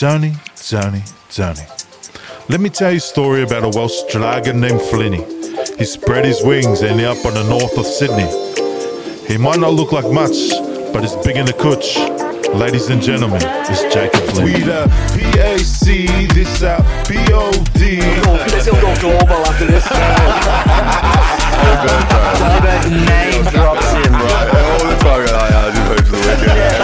Tony, Tony, Tony. Let me tell you a story about a Welsh dragon named Flinny. He spread his wings and he up on the north of Sydney. He might not look like much, but he's big in the cooch. Ladies and gentlemen, it's Jacob Flynn. We the PAC, this out POD. There's a little doorbell after this. name drops in. all the time, I I just hope the weekend.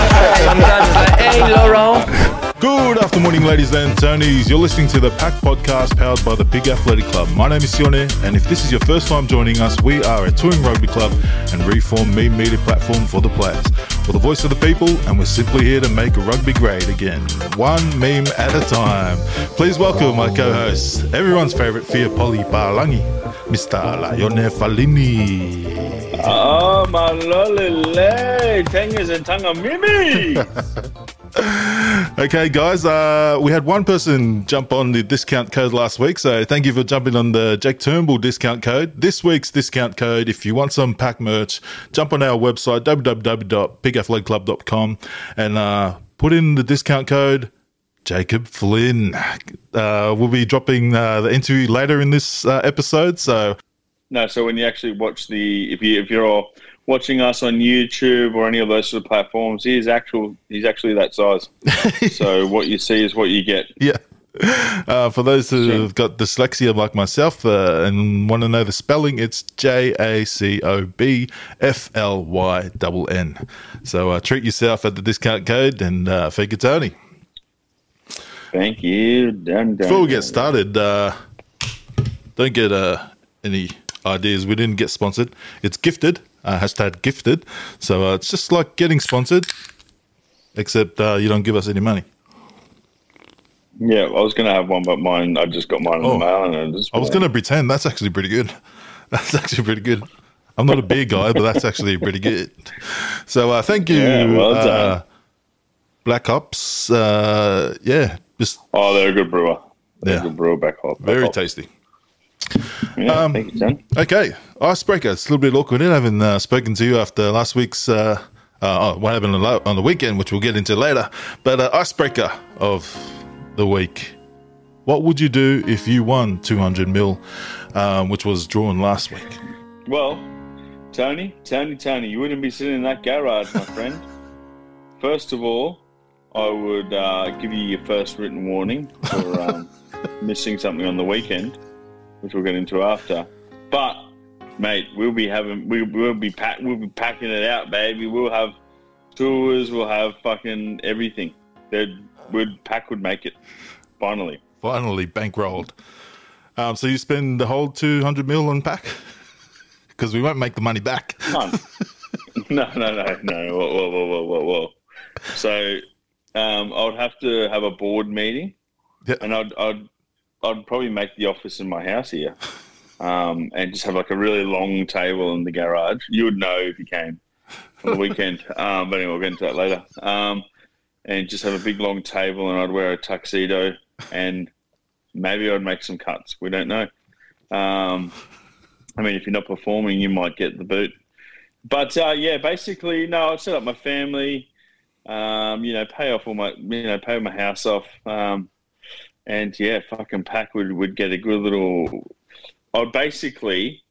Hey, Laurent. Good afternoon, ladies and Tonys. You're listening to the PAC Podcast powered by the Pig Athletic Club. My name is Sione, and if this is your first time joining us, we are a touring rugby club and reformed meme media platform for the players. We're the voice of the people, and we're simply here to make rugby great again, one meme at a time. Please welcome my co-host, everyone's favorite Fia Poli Palangi, Mr. Laione Falini. Oh, my lolly Tangas and Tanga Mimi. Okay, guys, uh, we had one person jump on the discount code last week, so thank you for jumping on the Jack Turnbull discount code. This week's discount code, if you want some pack merch, jump on our website, www.pigathleticclub.com, and uh, put in the discount code Jacob Flynn. Uh, we'll be dropping uh, the interview later in this uh, episode, so no, so when you actually watch the, if you if you're watching us on YouTube or any of those sort of platforms, he is actual. He's actually that size. so what you see is what you get. yeah. Uh, for those who have got dyslexia like myself uh, and want to know the spelling, it's J A C O B F L Y double N. So uh, treat yourself at the discount code and uh, fake it, Tony. Thank you. Dun, dun, Before we get started, uh, don't get uh, any ideas. We didn't get sponsored. It's gifted, uh, hashtag gifted. So uh, it's just like getting sponsored, except uh, you don't give us any money. Yeah, I was going to have one, but mine, I just got mine in Oh. the mail. And I, just I was going to pretend that's actually pretty good. That's actually pretty good. I'm not a beer guy, but that's actually pretty good. So uh, thank you, Yeah, well uh, done. Black Ops. Uh, yeah, just Oh, they're a good brewer. They're Yeah. a good brewer back home. very hop. tasty. Yeah, Um, thank you. Okay, icebreaker. It's a little bit awkward. I haven't uh, spoken to you after last week's. Uh, uh, oh, what happened on the- on the weekend, which we'll get into later. But uh, icebreaker of the week. What would you do if you won 200 mil, um, which was drawn last week? Well, Tony, Tony, Tony, you wouldn't be sitting in that garage, my friend. First of all, I would uh, give you your first written warning for um, missing something on the weekend, which we'll get into after. But, mate, we'll be having, we, we'll be pack, we'll be packing it out, baby. We'll have tours, we'll have fucking everything. That would pack would make it. Finally, Finally bankrolled. Um, so you spend the whole 200 mil on pack? Because we won't make the money back. No, no, no, no. Whoa, whoa, whoa, whoa, whoa, whoa. So, um, I would have to have a board meeting, and I'd, I'd, I'd probably make the office in my house here, um, and just have like a really long table in the garage. You would know if you came on the weekend. um, but anyway, we'll get into that later. Um, and just have a big long table, and I'd wear a tuxedo, and maybe I'd make some cuts. We don't know. Um, I mean, if you're not performing, you might get the boot. But uh, yeah, basically, no, I'd set up my family, um, you know, pay off all my, you know, pay my house off, um, and yeah, fucking pack would would get a good little. I'd basically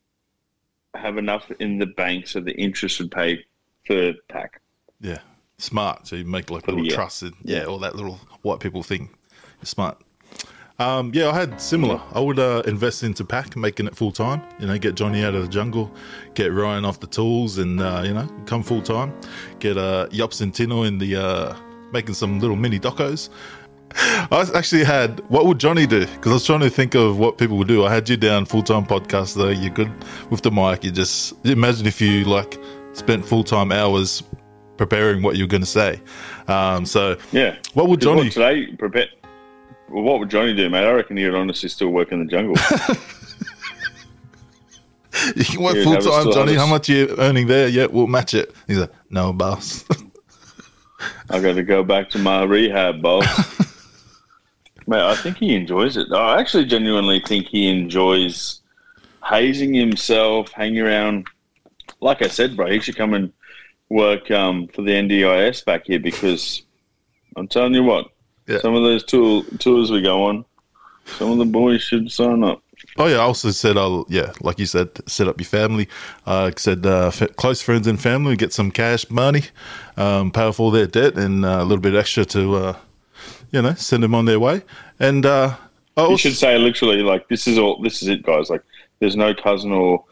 have enough in the bank so the interest would pay for pack. Yeah, smart. So you make like For the little year. trusts. And, yeah, all that little white people thing. You're smart. Um, yeah, I had similar. I would uh, invest into pack, making it full time. You know, get Johnny out of the jungle, get Ryan off the tools, and uh, you know, come full time. Get uh, Yops and Tino in the uh, making some little mini docos. I actually had what would Johnny do? Because I was trying to think of what people would do. I had you down full time podcast though. You're good with the mic. You just imagine if you like spent full time hours preparing what you're going to say. Um, so Yeah. what would Johnny? What today? Prepare. Well, what would Johnny do, mate? I reckon he'd honestly still work in the jungle. You can work full time, Johnny. How much you earning there? Yeah, we'll match it. He's like, no, boss. I got to go back to my rehab, boss. Mate, I think he enjoys it. I actually genuinely think he enjoys hazing himself, hanging around. Like I said, bro, he should come and work um, for the NDIS back here because I'm telling you what, Yeah. Some of those tour, tours we go on, some of the boys should sign up. Oh yeah, I also said I'll yeah, like you said, set up your family. Uh, said uh, f- close friends and family get some cash money, um, pay off all their debt, and uh, a little bit extra to uh, you know send them on their way. And uh, I You should say literally like this is all. This is it, guys. Like there's no cousin or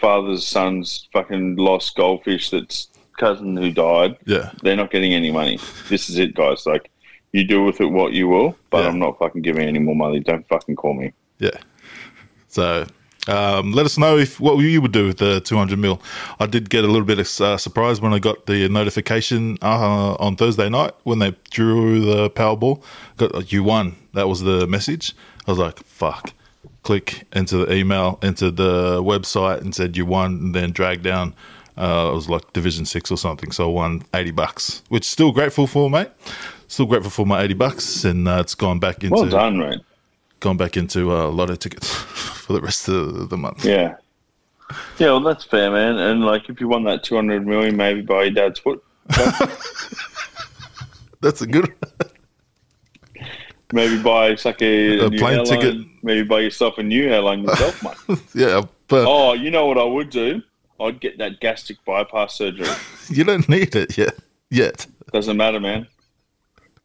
father's son's fucking lost goldfish that's cousin who died. yeah, They're not getting any money. This is it, guys. Like you do with it what you will, but Yeah. I'm not fucking giving any more money. Don't fucking call me. yeah. So um, let us know if what you would do with the 200 mil. I did get a little bit of uh, surprise when I got the notification uh, on Thursday night when they drew the Powerball. Got you won. That was the message. I was like, fuck. Click into the email, into the website, and said you won, and then drag down. Uh, it was like Division Six or something, so I won eighty bucks, which still grateful for, mate. Still grateful for my eighty bucks, and uh, it's gone back into Well done, mate. gone back into a uh, of tickets for the rest of the month. Yeah. Yeah, well, that's fair, man. And like, if you won that 200 million, maybe buy your dad's foot. That's a good. Maybe buy like a, A plane airline. ticket. Maybe buy yourself a new airline yourself, mate. yeah, but Oh, you know what I would do? I'd get that gastric bypass surgery. you don't need it yet. Yet. Doesn't matter, man.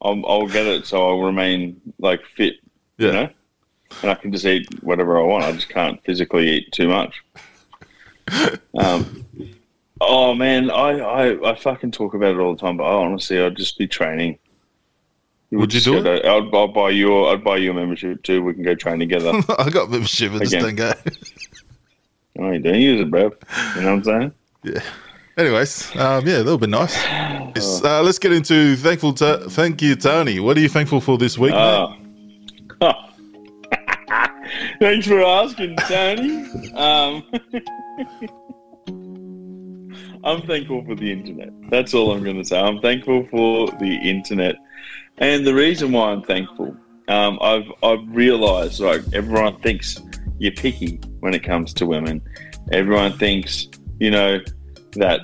I'll, I'll get it so I'll remain like fit, Yeah. you know, and I can just eat whatever I want. I just can't physically eat too much. Um, oh man, I, I I fucking talk about it all the time, but I honestly, I'd just be training. Would you do go to- I'd, I'll buy you. I'd buy you a membership too. We can go train together. I got membership. I just don't go. oh, you don't use it, bro. You know what I'm saying? yeah. Anyways, um, yeah, that'll be nice. Uh, let's get into thankful. Thank you, Tony. What are you thankful for this week? Mate? Thanks for asking, Tony. Um, I'm thankful for the internet. That's all I'm going to say. I'm thankful for the internet, and the reason why I'm thankful, um, I've I've realised like everyone thinks you're picky when it comes to women. Everyone thinks you know that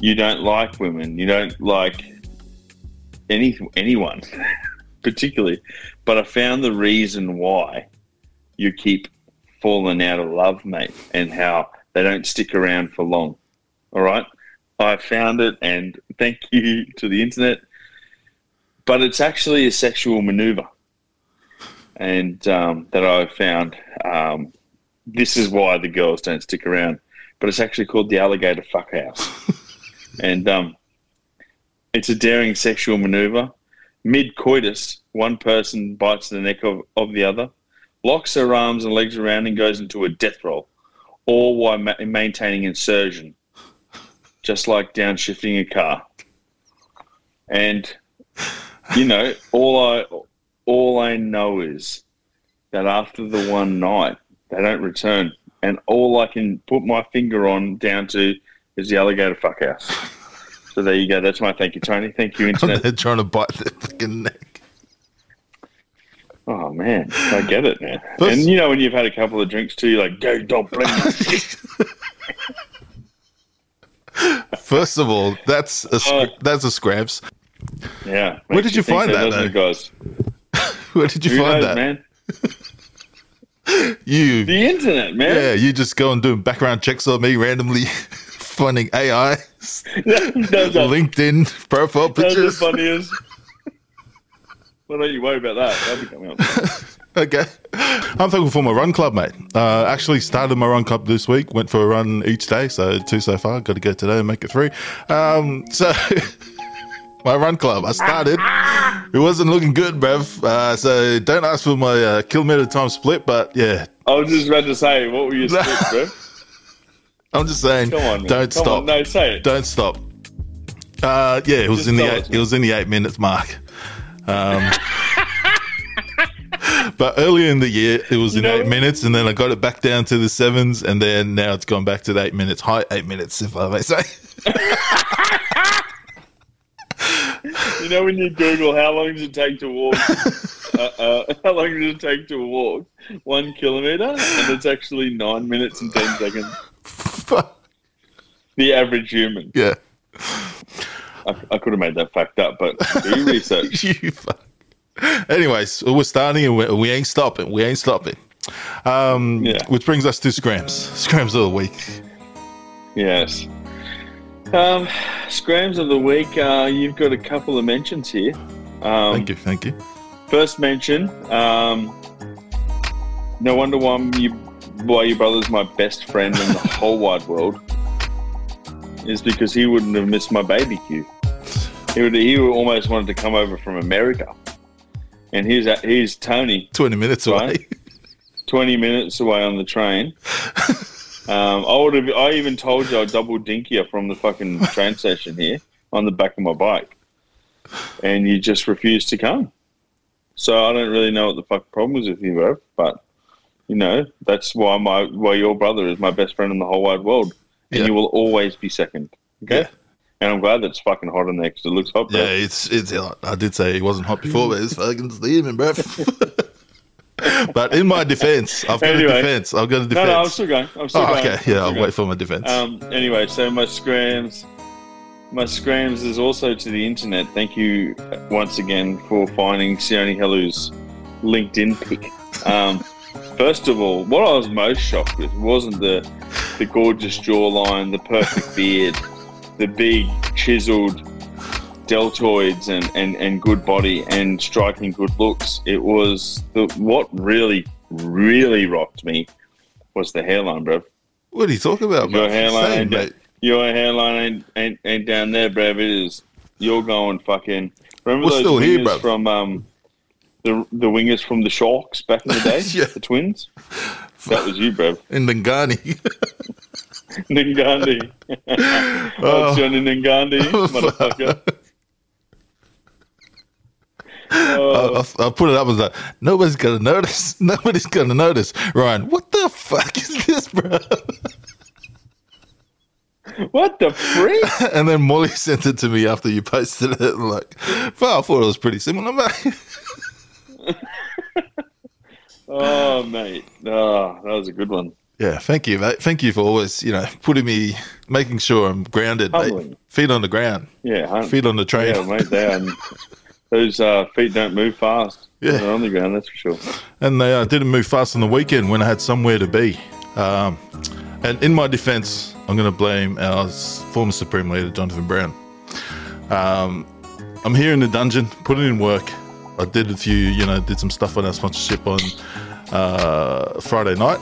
you don't like women. You don't like any anyone particularly. But I found the reason why you keep falling out of love, mate, and how they don't stick around for long. All right. I found it, and thank you to the internet. But it's actually a sexual maneuver, and um, that I found. Um, this is why the girls don't stick around, but it's actually called the alligator fuck house, and um, it's a daring sexual maneuver. Mid coitus, one person bites the neck of, of the other, locks her arms and legs around, and goes into a death roll, all while ma- maintaining insertion, just like downshifting a car. And you know, all I all I know is that after the one night, they don't return, and all I can put my finger on down to is the alligator fuck house. So there you go. That's my thank you, Tony. Thank you, internet. They're trying to bite the fucking neck. Oh man, I get it, man. And you know when you've had a couple of drinks too, you're like go dog blame shit. First of all, that's a sc- Oh. that's a scraps. Yeah. Where did you think find that, doesn't guys? Where did you Who find knows, that? man? You The internet, man. Yeah, you just go and doing background checks on me randomly, finding AI, LinkedIn profile that's the pictures. funniest. Well, don't you worry about that. That'll be coming up. Okay, I'm thankful for my run club, mate. Uh, actually started my run club this week. Went for a run each day, so two so far. Got to go today and make it three. Um, so my run club, I started. It wasn't looking good, bruv. Uh, so don't ask for my uh, kilometer time split, but yeah, I was just about to say, what were your splits, bro? I'm just saying, Come on, man. don't Come stop. On. No, say it. Don't stop. Uh, yeah, it was Just in the eight, us, it was in the eight minutes mark. Um, but earlier in the year, it was in know- eight minutes, and then I got it back down to the sevens, and then now it's gone back to the eight minutes, high eight minutes, if I may say. You know when you Google how long does it take to walk? uh, uh, how long does it take to walk one kilometer? And it's actually nine minutes and ten seconds. The average human. yeah, I, I could have made that fact up, but do your research. you fuck. Anyways, we're starting and we, we ain't stopping. We ain't stopping. Um, Yeah. Which brings us to scrams. Scrams of the week. Yes. Um, scrams of the week. Uh, you've got a couple of mentions here. Um, Thank you. Thank you. First mention. Um, no wonder why you, why your brother's my best friend in the whole wide world. Is because he wouldn't have missed my barbecue. He would. He almost wanted to come over from America. And here's here's Tony. 20 minutes away. 20 minutes away on the train. Um, I would have. I even told you I double dink you from the fucking train station here on the back of my bike, and you just refused to come. So I don't really know what the fuck problem was with you, bro. But you know that's why my why your brother is my best friend in the whole wide world, and Yeah. you will always be second. Okay. Yeah. And I'm glad that it's fucking hot in there because it looks hot, bro. Yeah, it's it's. I did say it wasn't hot before, but it's fucking steaming, bro. but in my defense, I've got Anyway. a defense. I've got a defense. no, no, I'm still going. I'm still oh, going. okay. Yeah, I'll going. wait for my defense. Um, anyway, so my scrams, my scrams is also to the internet. Thank you once again for finding Sione Helu's LinkedIn pic. Um, first of all, what I was most shocked with wasn't the the gorgeous jawline, the perfect beard, the big chiseled deltoids and, and, and good body and striking good looks. It was the what really, really rocked me was the hairline, bro. what are you talking about, bro? Your hairline, mate. your hairline ain't, ain't, ain't down there, bruv. It is. You're going fucking. Remember We're those here, wingers bruv. from um, the the wingers from the Sharks back in the day, Yeah. the twins. That was you, bruv. In Nangani. Ningandi. oh, Johnny Ningandi, motherfucker. Oh, I, uh, I put it up as like, nobody's gonna notice. Nobody's gonna notice. Ryan, what the fuck is this, bro? what the freak? And then Molly sent it to me after you posted it. Like, well, I thought it was pretty similar, mate. Oh, mate. Oh, that was a good one. Yeah, thank you, mate. Thank you for always, you know, putting me, making sure I'm grounded. Feet on the ground, Yeah, hun- feet on the train. Yeah, mate, they are. Those uh, feet don't move fast. Yeah. They're on the ground, that's for sure. And they uh, didn't move fast on the weekend when I had somewhere to be. Um, and in my defense, I'm going to blame our former Supreme Leader, Jonathan Brown. Um, I'm here in the dungeon, putting in work. I did a few, you know, did some stuff on our sponsorship on uh, Friday night,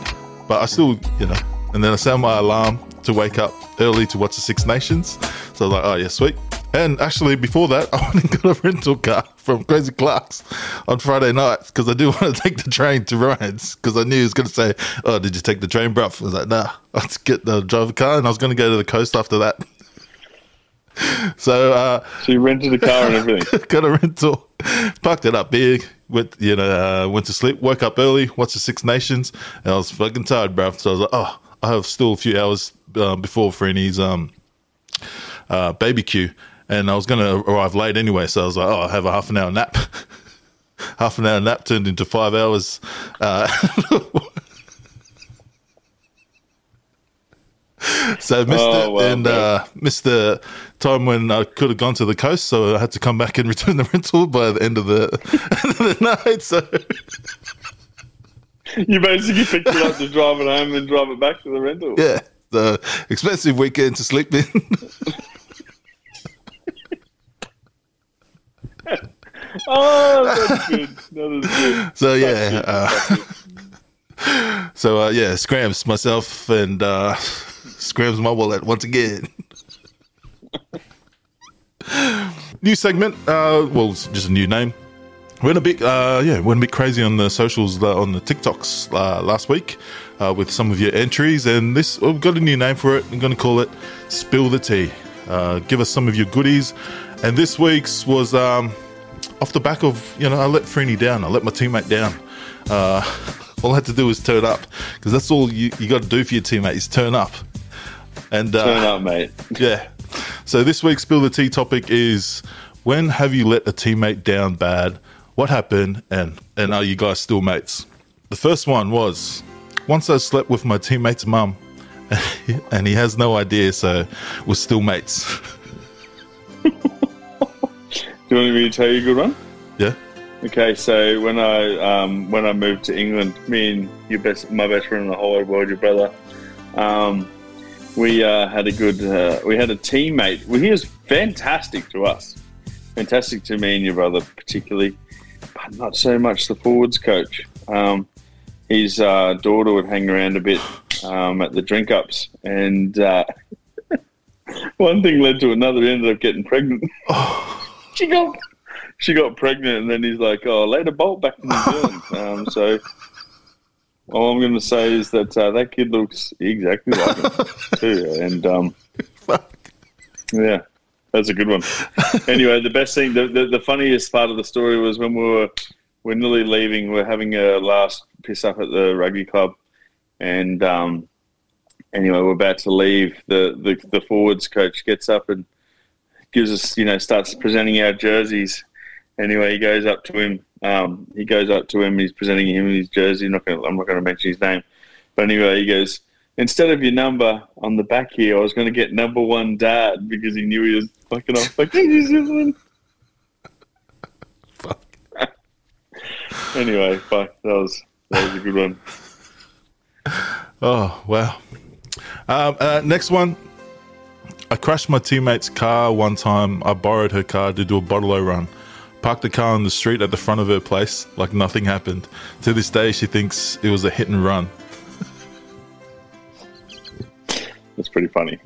but I still, you know, and then I sound my alarm to wake up early to watch the Six Nations. So I was like, oh, yeah, sweet. And actually, before that, I went and got a rental car from Crazy Clark's on Friday night because I do want to take the train to Ryan's because I knew he was going to say, oh, did you take the train, bruv? I was like, nah, let's get the drive a car. And I was going to go to the coast after that. so, uh, So you rented a car and everything. got a rental, parked it up big, went you know uh, went to sleep, woke up early, watched the Six Nations, and I was fucking tired, bruv. So I was like, oh, I have still a few hours uh, before Freeney's um uh, baby queue, and I was gonna arrive late anyway. So I was like, oh, I'll have a half an hour nap. half an hour nap turned into five hours. Uh, So missed Oh, it well, and uh, missed the time when I could have gone to the coast, so I had to come back and return the rental by the end of the, end of the night. So You basically picked it up to drive it home and drive it back to the rental. yeah, the expensive weekend to sleep in. Oh, that's good. That is good. so yeah, uh, so uh, yeah, scrams myself and uh, scrams my wallet once again. new segment. Uh, well, it's just a new name. Went a bit, uh, yeah, went a bit crazy on the socials, uh, on the TikToks uh, last week uh, with some of your entries, and this we've got a new name for it. I'm going to call it "Spill the Tea." Uh, give us some of your goodies, and this week's was um, off the back of you know I let Freeney down, I let my teammate down. Uh, all I had to do was turn up because that's all you, you got to do for your teammate is turn up. And uh, Turn up, mate. yeah. So this week's spill the tea topic is when have you let a teammate down bad? What happened? And and are you guys still mates? The first one was once I slept with my teammate's mum, and he has no idea, so we're still mates. Do you want me to tell you a good one? yeah. Okay, so when I um, when I moved to England, me and your best, my best friend in the whole world, your brother, um, we uh, had a good, uh, we had a teammate. Well, he was fantastic to us, fantastic to me and your brother particularly, but not so much the forwards coach. Um, his uh, daughter would hang around a bit um, at the drink ups, and uh, one thing led to another. He ended up getting pregnant. She got she got pregnant, and then he's like, "Oh, laid a bolt back in New Zealand." Um, so all I'm going to say is that uh, that kid looks exactly like him too, and um, yeah, that's a good one. Anyway, the best thing, the, the, the funniest part of the story was when we were we're nearly leaving. We're having a last piss up at the rugby club, and um, anyway, we're about to leave. The, the the forwards coach gets up and gives us, you know, starts presenting our jerseys. Anyway, he goes up to him. Um, he goes up to him. He's presenting him his jersey. I'm not going. I'm not going to mention his name, but anyway, he goes. Instead of your number on the back here, I was going to get number one dad because he knew he was fucking off fucking New Zealand. Fuck. Anyway, fuck, that was that was a good one. Oh wow. Um, uh, next one. I crashed my teammate's car one time. I borrowed her car to do a bottle run. Parked the car on the street at the front of her place like nothing happened. To this day, she thinks it was a hit and run. That's pretty funny.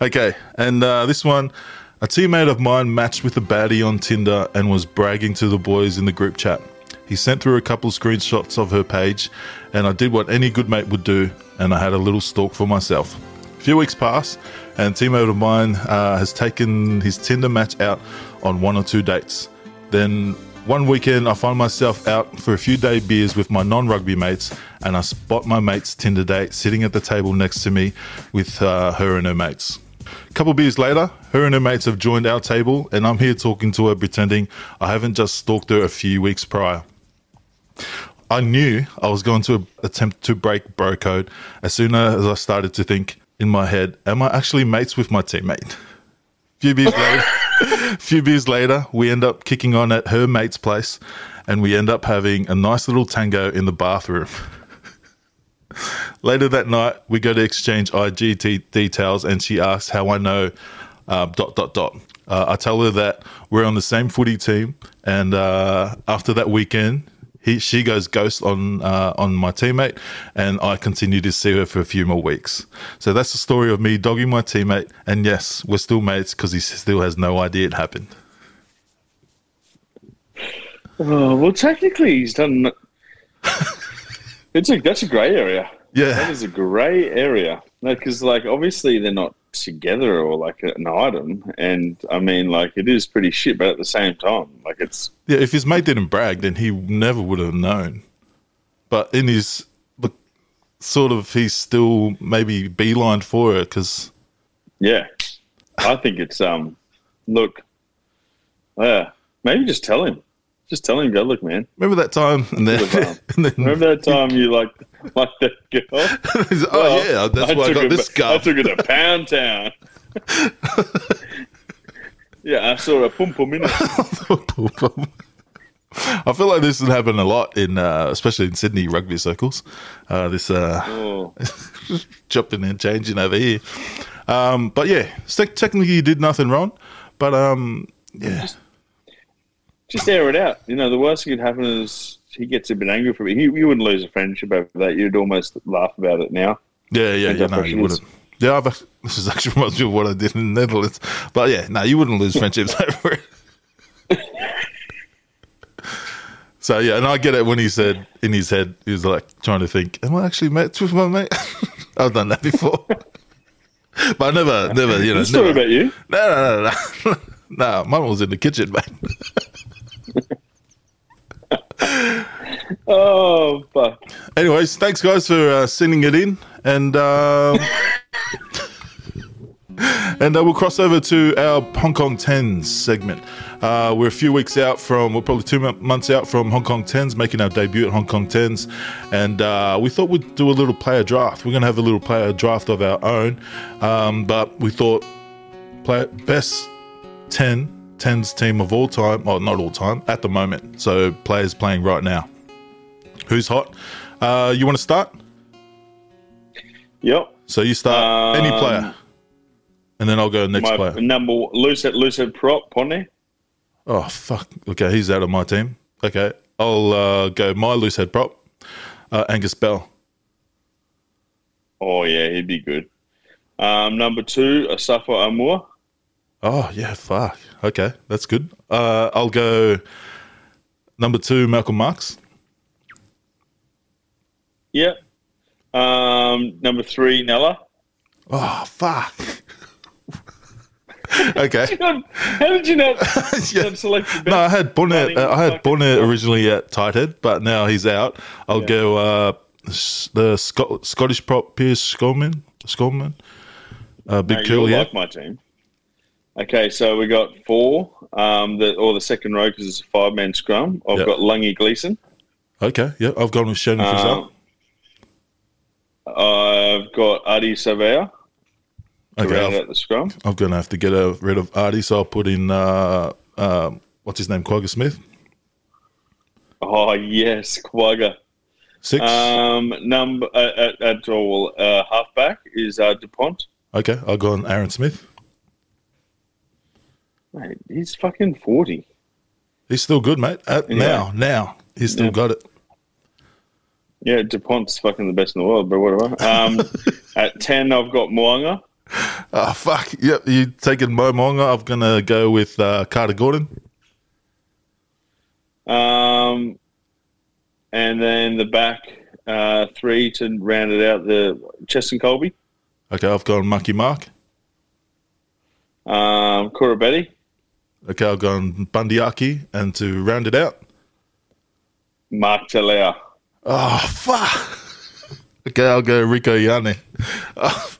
Okay, and uh, this one, a teammate of mine matched with a baddie on Tinder and was bragging to the boys in the group chat. He sent through a couple screenshots of her page, and I did what any good mate would do, and I had a little stalk for myself. A few weeks pass, and teammate of mine uh, has taken his Tinder match out on one or two dates. Then one weekend, I find myself out for a few day beers with my non rugby mates, and I spot my mate's Tinder date sitting at the table next to me with uh, her and her mates. A couple beers later, her and her mates have joined our table, and I'm here talking to her, pretending I haven't just stalked her a few weeks prior. I knew I was going to attempt to break bro code as soon as I started to think in my head, am I actually mates with my teammate? few beers later, few beers later, we end up kicking on at her mate's place, and we end up having a nice little tango in the bathroom. Later that night, we go to exchange IG t- details, and she asks how I know. Uh, dot dot dot. Uh, I tell her that we're on the same footy team, and uh, after that weekend, he she goes ghost on uh, on my teammate, and I continue to see her for a few more weeks. So that's the story of me dogging my teammate, and yes, we're still mates because he still has no idea it happened. Oh, well, technically, he's done. it's a that's a grey area. Yeah, that is a grey area. Because, like, obviously they're not together or like an item, and I mean, like, it is pretty shit. But at the same time, like, it's yeah. If his mate didn't brag, then he never would have known. But in his but sort of, he's still maybe beeline for it because yeah. I think it's um. Look, yeah, maybe just tell him. Just tell him, go look, man. remember that time, and then, one. and then Remember that time you like like that girl? like, Well, oh yeah, that's why I got this I took her to Pound Town. yeah, I saw a pum pum in it. I feel like this has happened a lot in, uh, especially in Sydney rugby circles. Uh, this uh, Oh, jumping and changing over here. Um, but yeah, technically you did nothing wrong. But um, yeah, just air it out. You know, the worst thing that could happen is he gets a bit angry for me. He, you wouldn't lose a friendship over that. You'd almost laugh about it now. yeah, yeah, yeah. No, you wouldn't. Yeah, I've, this is actually reminds me of what I did in the Netherlands. But yeah, no, you wouldn't lose friendships over it. So yeah, and I get it when he said in his head he was like trying to think, "Am I actually mates with my mate?" I've done that before, but I never, never, you know, It's not never, about you. No, no, no, no. no, mine was in the kitchen, mate. Oh, fuck. Anyways, thanks guys for uh, sending it in, and um, and uh, we'll cross over to our Hong Kong Tens segment. Uh, we're a few weeks out from, we're probably two months out from Hong Kong Tens, making our debut at Hong Kong Tens, and uh, we thought we'd do a little player draft. We're going to have a little player draft of our own, um, but we thought play, best 10 tens team of all time. Well, not all time at the moment. So players playing right now. Who's hot? Uh, you want to start? Yep. So you start any Um, player, and then I'll go next My player. number loose loose prop Ponne. Oh fuck! Okay, he's out of my team. Okay, I'll uh, go my loose head prop, uh, Angus Bell. Oh yeah, he'd be good. Um, number two, Asafo Aumua. Oh yeah, fuck. Okay, that's good. Uh, I'll go number two, Malcolm Marx. Yep. Um, number three, Nella. Oh fuck. okay. God, how did you not, Yeah. not select the best? No, I had Bonnet. Uh, I had Bonnet originally at tight head, but now he's out. I'll Yeah. go uh, the Scot- Scottish prop Pierre Schoeman. Skolman. Uh, big No, curly like my team. Okay, so we got four, um, the, or the second row because it's a five man scrum. I've Yep. got Lungy Gleason. Okay, yeah, I've gone with Shannon Frizzell. Um, I've got Ardie Savea Okay, I've- the scrum. I'm going to have to get uh, rid of Ardie, so I'll put in uh, um, what's his name, Kwagga Smith. Oh yes, Quagga. Six. Um, number uh, at, at all uh, halfback is uh, Dupont. okay, I'll go on Aaron Smith. Mate, he's fucking forty. He's still good, mate. At, Yeah. Now, now he's still Yeah. got it. Yeah, Dupont's fucking the best in the world, but whatever. Um, at ten, I've got Mo'unga. Oh fuck! Yep, you taking Mo Monga. I'm gonna go with uh, Carter Gordon. Um, and then the back uh, three to round it out the Cheslin Kolbe, Okay, I've gone Mucky Mark. um, Kurabetti, Okay, I've gone Bundee Aki, and to round it out, Mark Tele'a. Oh fuck! Okay, I'll go Rieko Ioane.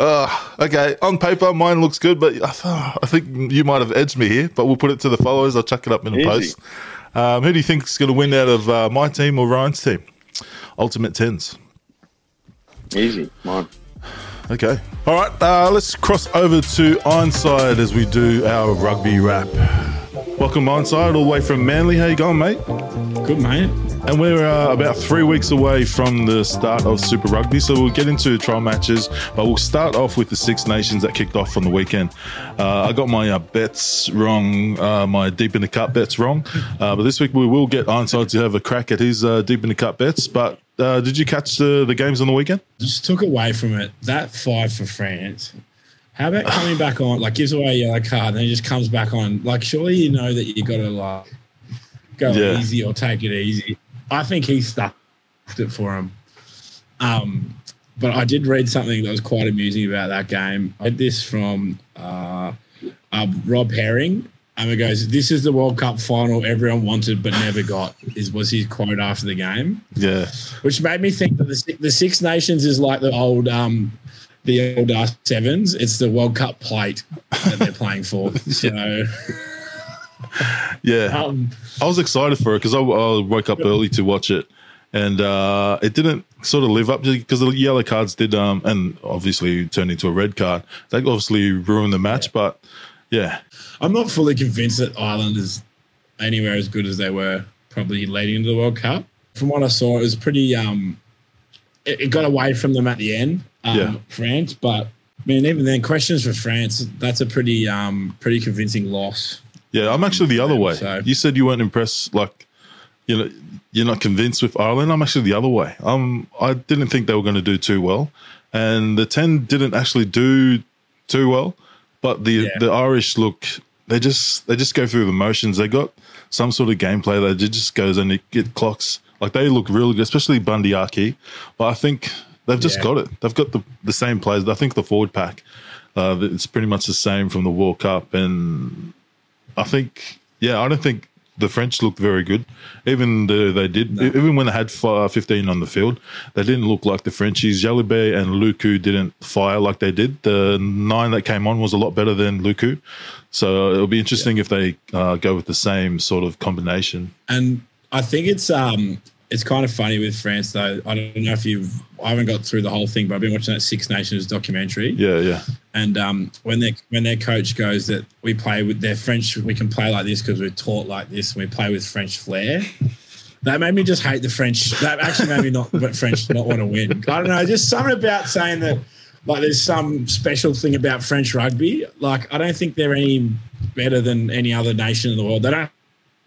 Oh, okay, on paper mine looks good, but I, th- I think you might have edged me here. But we'll put it to the followers. I'll chuck it up in a Easy. post. Um, who do you think is going to win out of uh, my team or Ryan's team? Ultimate tens. Easy, mine. Okay. All right. Uh, let's cross over to Ironside as we do our rugby wrap. Welcome, Ironside, all the way from Manly. How you going, mate? Good, mate. And we're uh, about three weeks away from the start of Super Rugby, so we'll get into trial matches. But we'll start off with the Six Nations that kicked off on the weekend. Uh, I got my uh, bets wrong, uh, my deep in the cut bets wrong. Uh, but this week we will get Ironside to have a crack at his uh, deep in the cut bets. But uh, did you catch the, the games on the weekend? Just took away from it. That five for France. How about coming back on? Like gives away a yellow card, and then he just comes back on. Like surely you know that you got to like go Yeah. easy or take it easy. I think he stuffed it for him. Um, but I did read something that was quite amusing about that game. I read this from uh, uh, Rob Herring. And it goes, "This is the World Cup final everyone wanted but never got." Is was his quote after the game? Yeah. which made me think that the, the Six Nations is like the old um the old uh, sevens. It's the World Cup plate that they're playing for. So Yeah. um, I was excited for it because I, I woke up early to watch it, and uh, it didn't sort of live up because the yellow cards did, um, and obviously turned into a red card. They obviously ruined the match, but yeah, I'm not fully convinced that Ireland is anywhere as good as they were probably leading into the World Cup. From what I saw, it was pretty. Um, it, it got away from them at the end, um, Yeah. France. But I mean, even then, questions for France. That's a pretty um, pretty convincing loss. Yeah. I'm actually the other way. So- You said you weren't impressed, like you know, you're not convinced with Ireland. I'm actually the other way. Um, I didn't think they were going to do too well, and the ten didn't actually do too well. But the Yeah. the Irish look, they just they just go through the motions. They got some sort of gameplay that just goes and it get clocks. Like they look really good, especially Bundee Aki. But I think they've just Yeah. got it. They've got the the same players. I think the forward pack, uh, it's pretty much the same from the World Cup, and I think yeah, I don't think the French looked very good. Even though they did, even when they had 15 on the field, they didn't look like the Frenchies. Jalibert and Lucu didn't fire like they did. The nine that came on was a lot better than Lucu. So it'll be interesting if they uh, go with the same sort of combination. and I think it's um it's kind of funny with France though. I don't know if you've I haven't got through the whole thing, but I've been watching that Six Nations documentary. Yeah, yeah, And um, when their when their coach goes that we play with their French, we can play like this because we're taught like this, and we play with French flair. That made me just hate the French. That actually made me not but French not want to win. I don't know, just something about saying that like there's some special thing about French rugby. Like I don't think they're any better than any other nation in the world. They don't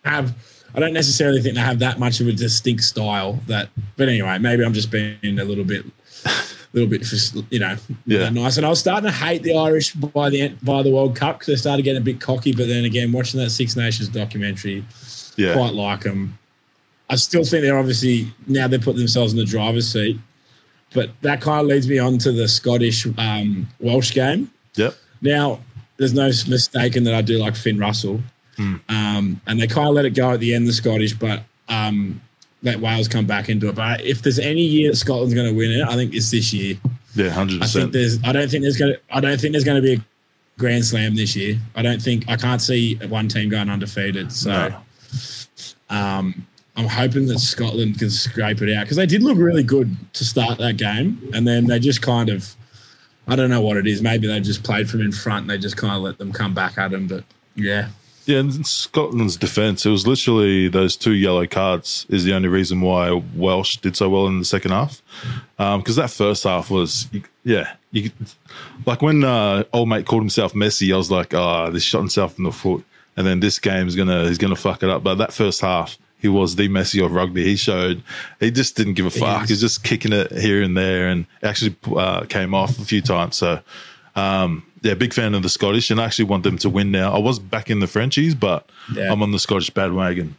have. I don't necessarily think they have that much of a distinct style. That, but anyway, maybe I'm just being a little bit, a little bit, you know, Yeah. nice. And I was starting to hate the Irish by the by the World Cup because they started getting a bit cocky. But then again, watching that Six Nations documentary, yeah. quite like them. I still think they're obviously now they're putting themselves in the driver's seat. But that kind of leads me on to the Scottish um, Welsh game. Yep. Now, there's no mistaking that I do like Finn Russell. Um, and they kind of let it go at the end, the Scottish, but um, let Wales come back into it. But if there's any year that Scotland's going to win it, I think it's this year. Yeah, hundred I think percent. there's. I don't think there's going to. I don't think there's going to be a Grand Slam this year. I don't think. I can't see one team going undefeated. So, No. um, I'm hoping that Scotland can scrape it out because they did look really good to start that game, and then they just kind of. I don't know what it is. Maybe they just played from in front. and They just kind of let them come back at them. But yeah, Yeah, in Scotland's defence, it was literally those two yellow cards is the only reason why Welsh did so well in the second half. Because that first half was, yeah, you like when uh, old mate called himself Messi, I was like, ah, this shot himself in the foot, and then this game's gonna he's gonna fuck it up. But that first half, he was the Messi of rugby. He showed he just didn't give a fuck. is. He's just kicking it here and there, and actually uh, came off a few times. So um, yeah, big fan of the Scottish, and I actually want them to win now. I was back in the Frenchies, but Yeah. I'm on the Scottish bandwagon.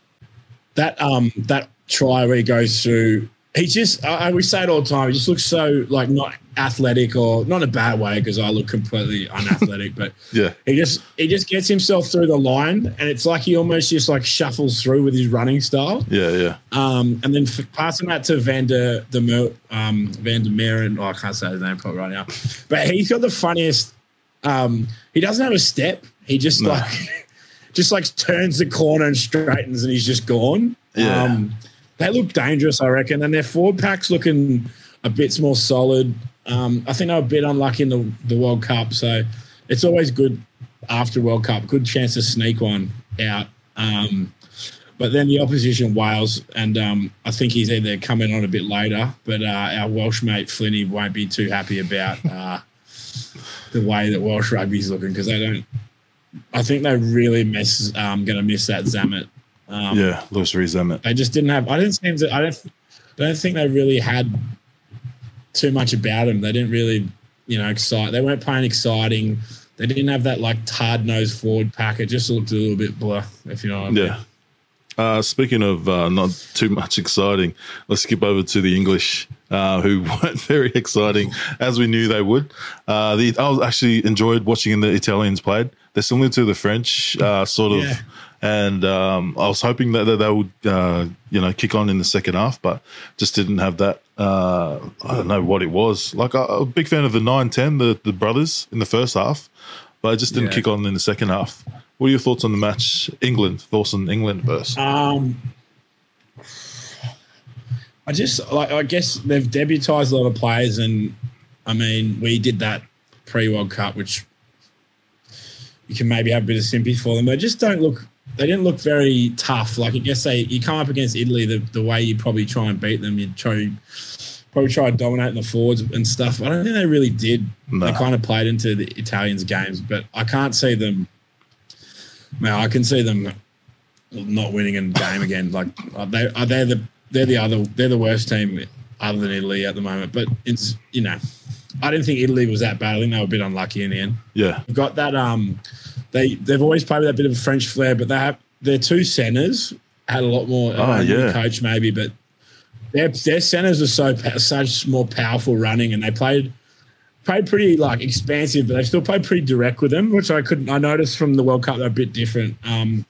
that um that try where he goes through. He just, I, I- we say it all the time. He just looks so like not athletic or not in a bad way because I look completely unathletic, but Yeah, he just he just gets himself through the line, and it's like he almost just like shuffles through with his running style. yeah, yeah, Um, and then f- passing that to Van der, the Mer, um, Van der Meren. Oh, I can't say his name properly right now, but he's got the funniest. Um, he doesn't have a step. He just No. like just like turns the corner and straightens, and he's just gone. Yeah. Um, they look dangerous, I reckon, and their forward pack's looking a bit more solid. Um, I think they were a bit unlucky in the, the World Cup, so it's always good after World Cup. Good chance to sneak one out. Um, but then the opposition, Wales, and um, I think he's either coming on a bit later, but uh, our Welsh mate Flinney won't be too happy about uh, the way that Welsh rugby's looking because they don't. I think they really miss. Um, going to miss that Zammit. Um, yeah. Rees-Zammit. They just didn't have. I didn't seem to. I don't. I don't think they really had too much about them. They didn't really, you know, excite. They weren't playing exciting. They didn't have that like hard nosed forward pack. It just looked a little bit blah, if you know what I mean. Yeah. Uh, speaking of uh, not too much exciting, let's skip over to the English, uh, who weren't very exciting as we knew they would. Uh, the, I was actually enjoyed watching the Italians played. They're similar to the French, uh, sort of, Yeah. and um, I was hoping that, that they would, uh, you know, kick on in the second half, but just didn't have that. Uh, I don't know what it was. Like I, I'm a big fan of the 9-10, the the brothers in the first half, but it just didn't Yeah. kick on in the second half. What are your thoughts on the match? England, thoughts on England versus? Um, I just like. I guess they've debutized a lot of players, and I mean, we did that pre World Cup, which you can maybe have a bit of sympathy for them. They just don't look. They didn't look very tough. Like I guess they, you come up against Italy, the, the way you probably try and beat them, you try probably try to dominate the forwards and stuff. I don't think they really did. No. They kind of played into the Italians' games, but I can't see them. Now I can see them not winning a game again. Like uh, they are they the they're the other they're the worst team other than Italy at the moment. But it's you know, I didn't think Italy was that bad. I think they were a bit unlucky in the end. Yeah, They've got that um they they've always played with that bit of a French flair, but they have their two centers had a lot more Oh, yeah. coach maybe, but their their centers are so such more powerful running, and they played played pretty like expansive, but they still played pretty direct with them, which I couldn't. I noticed from the World Cup they're a bit different. Um,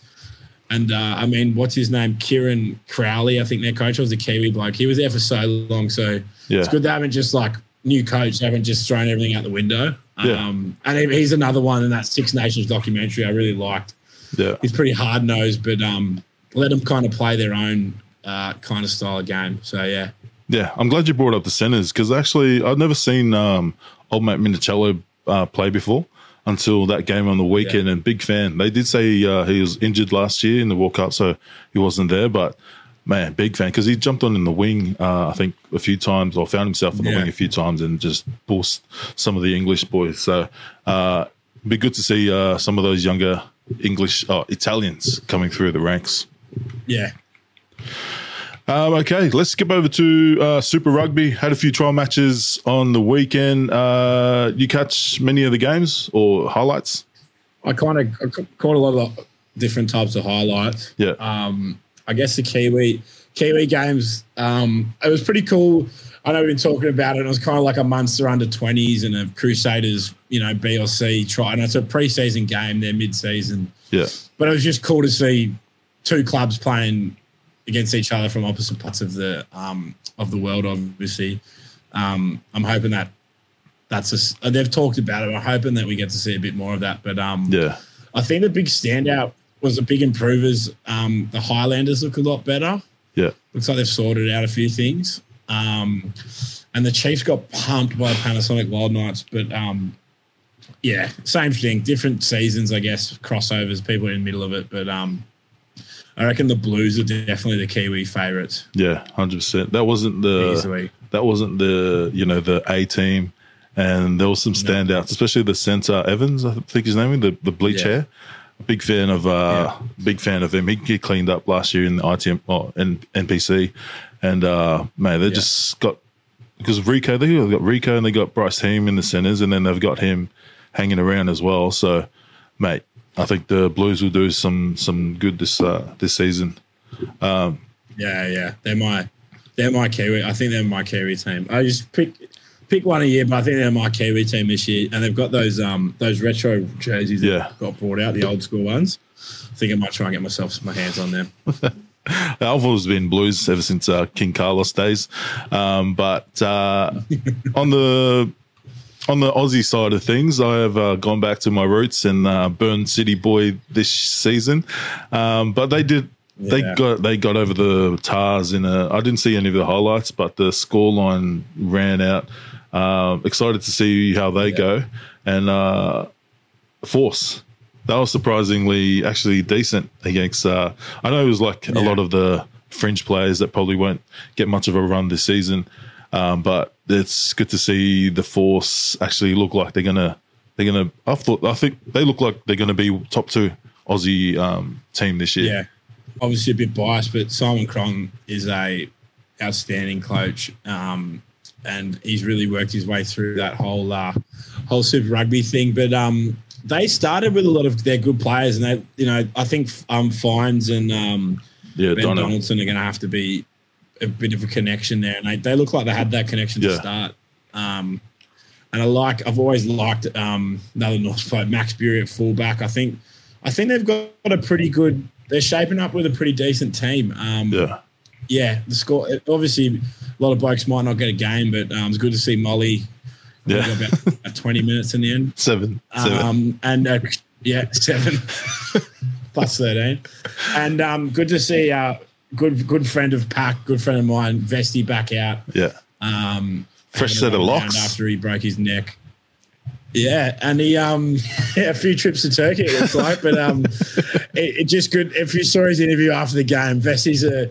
and uh, I mean, what's his name? Kieran Crowley, I think their coach was a Kiwi bloke. He was there for so long, so yeah, it's good they haven't just like new coach, they haven't just thrown everything out the window. Yeah. Um, and he's another one in that Six Nations documentary I really liked. yeah, He's pretty hard nosed, but um, let them kind of play their own uh, kind of style of game. So yeah, Yeah, I'm glad you brought up the centers because actually I've never seen um, old mate Menoncello uh, play before until that game on the weekend. And big fan. They did say uh, he was injured last year in the World Cup, so he wasn't there. But man, big fan because he jumped on in the wing. Uh, I think a few times, or found himself in the Yeah. wing a few times, and just boost some of the English boys. So uh, be good to see uh, some of those younger English uh, Italians coming through the ranks. yeah. Um, okay, let's skip over to uh, Super Rugby. Had a few trial matches on the weekend. Uh, you catch many of the games or highlights? I kind of caught a lot of the different types of highlights. Yeah, Um, I guess the Kiwi Kiwi games. Um, it was pretty cool. I know we've been talking about it. It was kind of like a Munster under twenties and a Crusaders, you know, B or C try. And it's a preseason game. They're mid-season, yeah, but it was just cool to see two clubs playing against each other from opposite parts of the um, of the world. Obviously, um, I'm hoping that that's a, s- they've talked about it. I'm hoping that we get to see a bit more of that. But um, yeah, I think the big standout was the big improvers. Um, the Highlanders look a lot better. yeah, Looks like they've sorted out a few things. Um, and the Chiefs got pumped by the Panasonic Wild Knights, but um, yeah, same thing. Different seasons, I guess. Crossovers, people in the middle of it, but um, I reckon the Blues are definitely the Kiwi favourites. yeah, hundred percent. That wasn't the Easily. that wasn't the you know the A team, and there was some standouts, especially the centre Evans. I think his name, the the bleach Yeah. hair. Big fan of uh, big fan of him. He, he cleaned up last year in the ITM oh, in NPC, and uh, man, they just got because of Rieko. They got Rieko and they got Bryce Heem in the centers, and then they've got him hanging around as well. So, mate, I think the Blues will do some some good this uh, this season. Yeah, yeah, they're my they're my Kiwi. I think they're my Kiwi team. I just pick pick one a year, but I think they're my Kiwi team this year, and they've got those um those retro jerseys that Yeah. got brought out, the old school ones. I think I might try and get myself my hands on them. I've always been Blues ever since uh, King Carlos days, um, but uh, on the on the Aussie side of things, I have uh, gone back to my roots and uh, Burn City boy this season. Um, but they did. They got they got over the Tahs in a. I didn't see any of the highlights, but the scoreline ran out. Um, excited to see how they go and uh, Force. That was surprisingly actually decent against. Uh, I know it was like a lot of the fringe players that probably won't get much of a run this season, um, but it's good to see the Force actually look like they're gonna. They're gonna. I thought. I think they look like they're gonna be top two Aussie um, team this year. Yeah, obviously a bit biased, but Simon Cron is a outstanding coach, um, and he's really worked his way through that whole uh, whole Super Rugby thing. But um, they started with a lot of their good players, and they, you know, I think um, Fines and um, yeah, Ben. Donaldson are going to have to be a bit of a connection there, and they, they look like they had that connection to start. Um, and I like, I've always liked um, another North player, Max Burey at fullback. I think, I think they've got a pretty good. They're shaping up with a pretty decent team. Um, Yeah, yeah, the score. Obviously, a lot of blokes might not get a game, but um, it's good to see Molly. Yeah. about, about twenty minutes in the end. seven. seven. Um, and uh, yeah, seven plus thirteen, and um, good to see uh, good good friend of Pack, good friend of mine, Vesty back out. yeah, Um, Fresh set of locks. after he broke his neck. Yeah, and he um yeah, a few trips to Turkey it looks like, but um it, it just good. If you saw his interview after the game, Vesty's a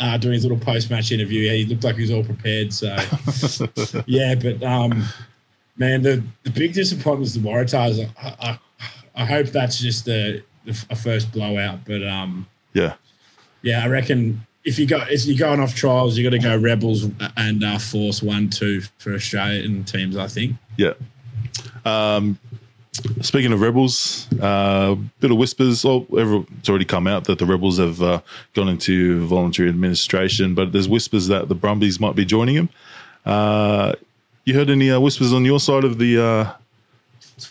Uh, doing his little post-match interview. Yeah, he looked like he was all prepared. So, yeah, but um, man, the, the big disappointment was the Waratahs. I, I, I hope that's just a, a first blowout. But um, Yeah. yeah, I reckon if you go if you're going off trials, you got to go Rebels and uh, Force one two for Australian teams. I think. Yeah. Um, speaking of rebels, uh, bit of whispers. Oh, it's already come out that the rebels have uh, gone into voluntary administration, but there's whispers that the Brumbies might be joining him. Uh, you heard any uh, whispers on your side of the uh,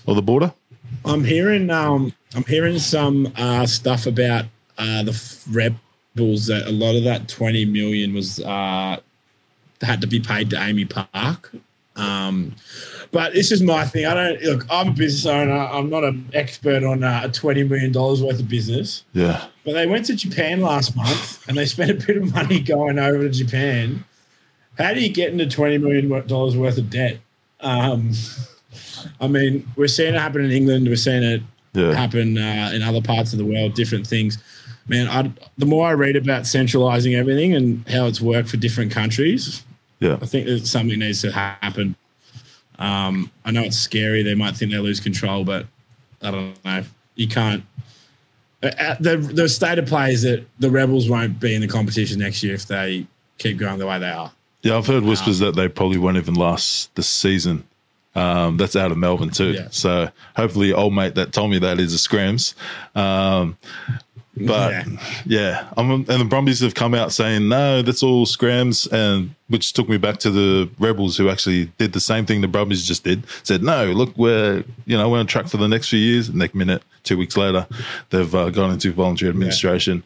of the border? I'm hearing um I'm hearing some uh stuff about the rebels that a lot of that 20 million was had to be paid to AAMI Park. Um but this is my thing. I don't look, I'm a business owner. I'm not an expert on uh, a 20 million dollars worth of business. Yeah. But they went to Japan last month and they spent a bit of money going over to Japan. How do you get into twenty million dollars worth of debt? Um, I mean, we're seeing it happen in England. We're seeing it Yeah. happen uh, in other parts of the world. Different things. Man, I, the more I read about centralizing everything and how it's worked for different countries, Yeah. I think that something needs to happen. Um, I know it's scary. They might think they lose control, but I don't know. You can't. uh, uh, The the state of play is that the rebels won't be in the competition next year if they keep going the way they are. Yeah, I've heard whispers that they probably won't even last this season. Um, that's out of Melbourne too. Yeah. So hopefully, old mate that told me that is a scrams. Um, but Yeah. yeah, I'm, and the Brumbies have come out saying no, that's all scrams, and which took me back to the Rebels who actually did the same thing the Brumbies just did. Said no, look, we're you know we're on track for the next few years. Next minute, two weeks later, they've uh, gone into voluntary administration.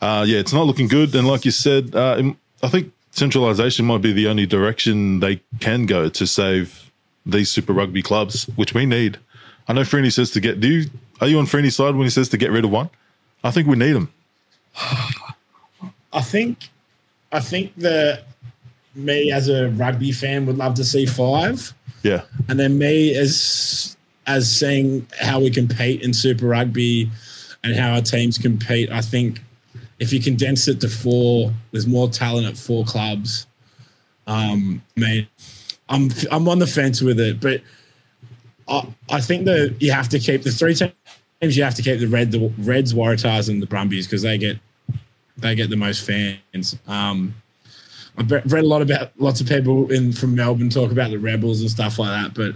Uh, yeah, it's not looking good. And like you said, uh, I think centralisation might be the only direction they can go to save these Super Rugby clubs, which we need. I know Freeney says to get. Do you are you on Freeney's side when he says to get rid of one? I think we need them. I think, I think that me as a rugby fan would love to see five. Yeah, and then me as as seeing how we compete in Super Rugby and how our teams compete. I think if you condense it to four, there's more talent at four clubs. Um, I mean, I'm I'm on the fence with it, but I I think that you have to keep the three teams. You have to keep the red, the Reds, Waratahs, and the Brumbies because they get they get the most fans. Um, I've read a lot about lots of people in from Melbourne talk about the Rebels and stuff like that, but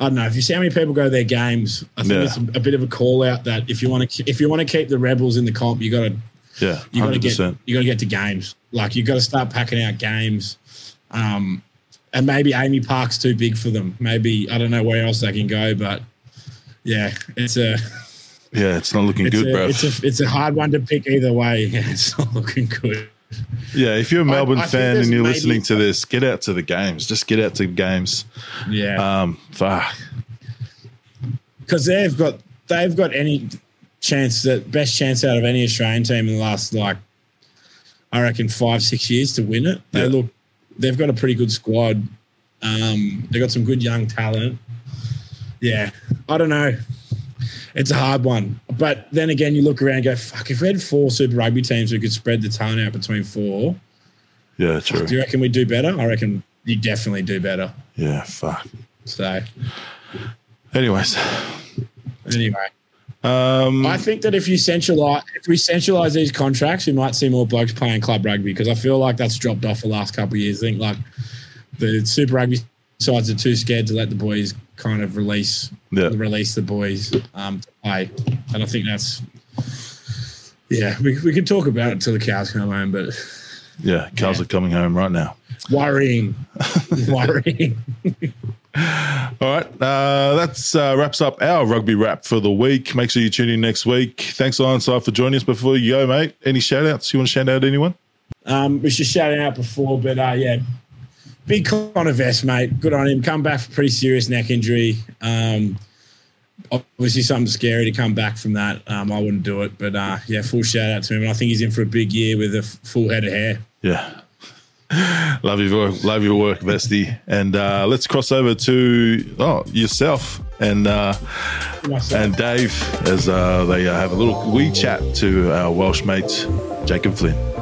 I don't know if you see how many people go to their games. I think Yeah. it's a, a bit of a call out that if you want to if you want to keep the Rebels in the comp, you got to yeah, you got to get you got to get to games. Like you got to start packing out games. Um, and maybe AAMI Park's too big for them. Maybe I don't know where else they can go, but yeah, it's a Yeah, it's not looking it's good, a, bro. it's a it's a hard one to pick either way. Yeah, it's not looking good. yeah, if you're a Melbourne I think fan and you're listening to this, get out to the games. Just get out to games. Yeah. Um, fuck. because they've got they've got any chance that best chance out of any Australian team in the last like I reckon five six years to win it. They Yeah. look they've got a pretty good squad. Um, they got some good young talent. Yeah, I don't know. It's a hard one, but then again, you look around and go, "Fuck!" If we had four Super Rugby teams, we could spread the talent out between four. Yeah, true. Do you reckon we'd do better? I reckon you definitely do better. Yeah, fuck. So Anyways, anyway, um, I think that if you centralize, if we centralize these contracts, we might see more blokes playing club rugby because I feel like that's dropped off the last couple of years. I think like the Super Rugby sides are too scared to let the boys kind of release Yeah. release the boys um, to play, and I think that's yeah. We we can talk about it till the cows come home, but Yeah, cows Yeah. are coming home right now. Worrying. Worrying. All right, uh, that's uh, wraps up our rugby wrap for the week. Make sure you tune in next week. Thanks, Ironside, for joining us. Before you go, mate, any shout outs? You want to shout out anyone? Um, we should shout out before, but uh, yeah, big Connor Vest, mate. Good on him. Come back for pretty serious neck injury. Um, obviously, something scary to come back from that. Um, I wouldn't do it, but uh, yeah, full shout out to him. And I think he's in for a big year with a f- full head of hair. Yeah. Love your work, love your work, Vesty. And uh, let's cross over to oh yourself and uh, and Dave as uh, they uh, have a little wee chat to our Welsh mate Jacob Flynn.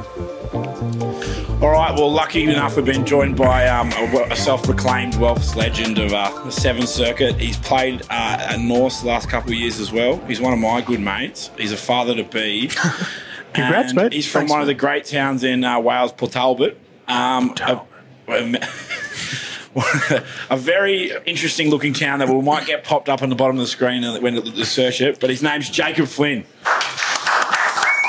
All right. Well, lucky enough, we've been joined by um, a, a self-proclaimed Welsh legend of uh, the sevens circuit. He's played uh, at North the last couple of years as well. He's one of my good mates. He's a father to be. Congrats, mate. He's from Thanks, one of the great towns in uh, Wales, Port Talbot. Um, a, a very interesting looking town that we might get popped up on the bottom of the screen when you search it. But his name's Jacob Flynn.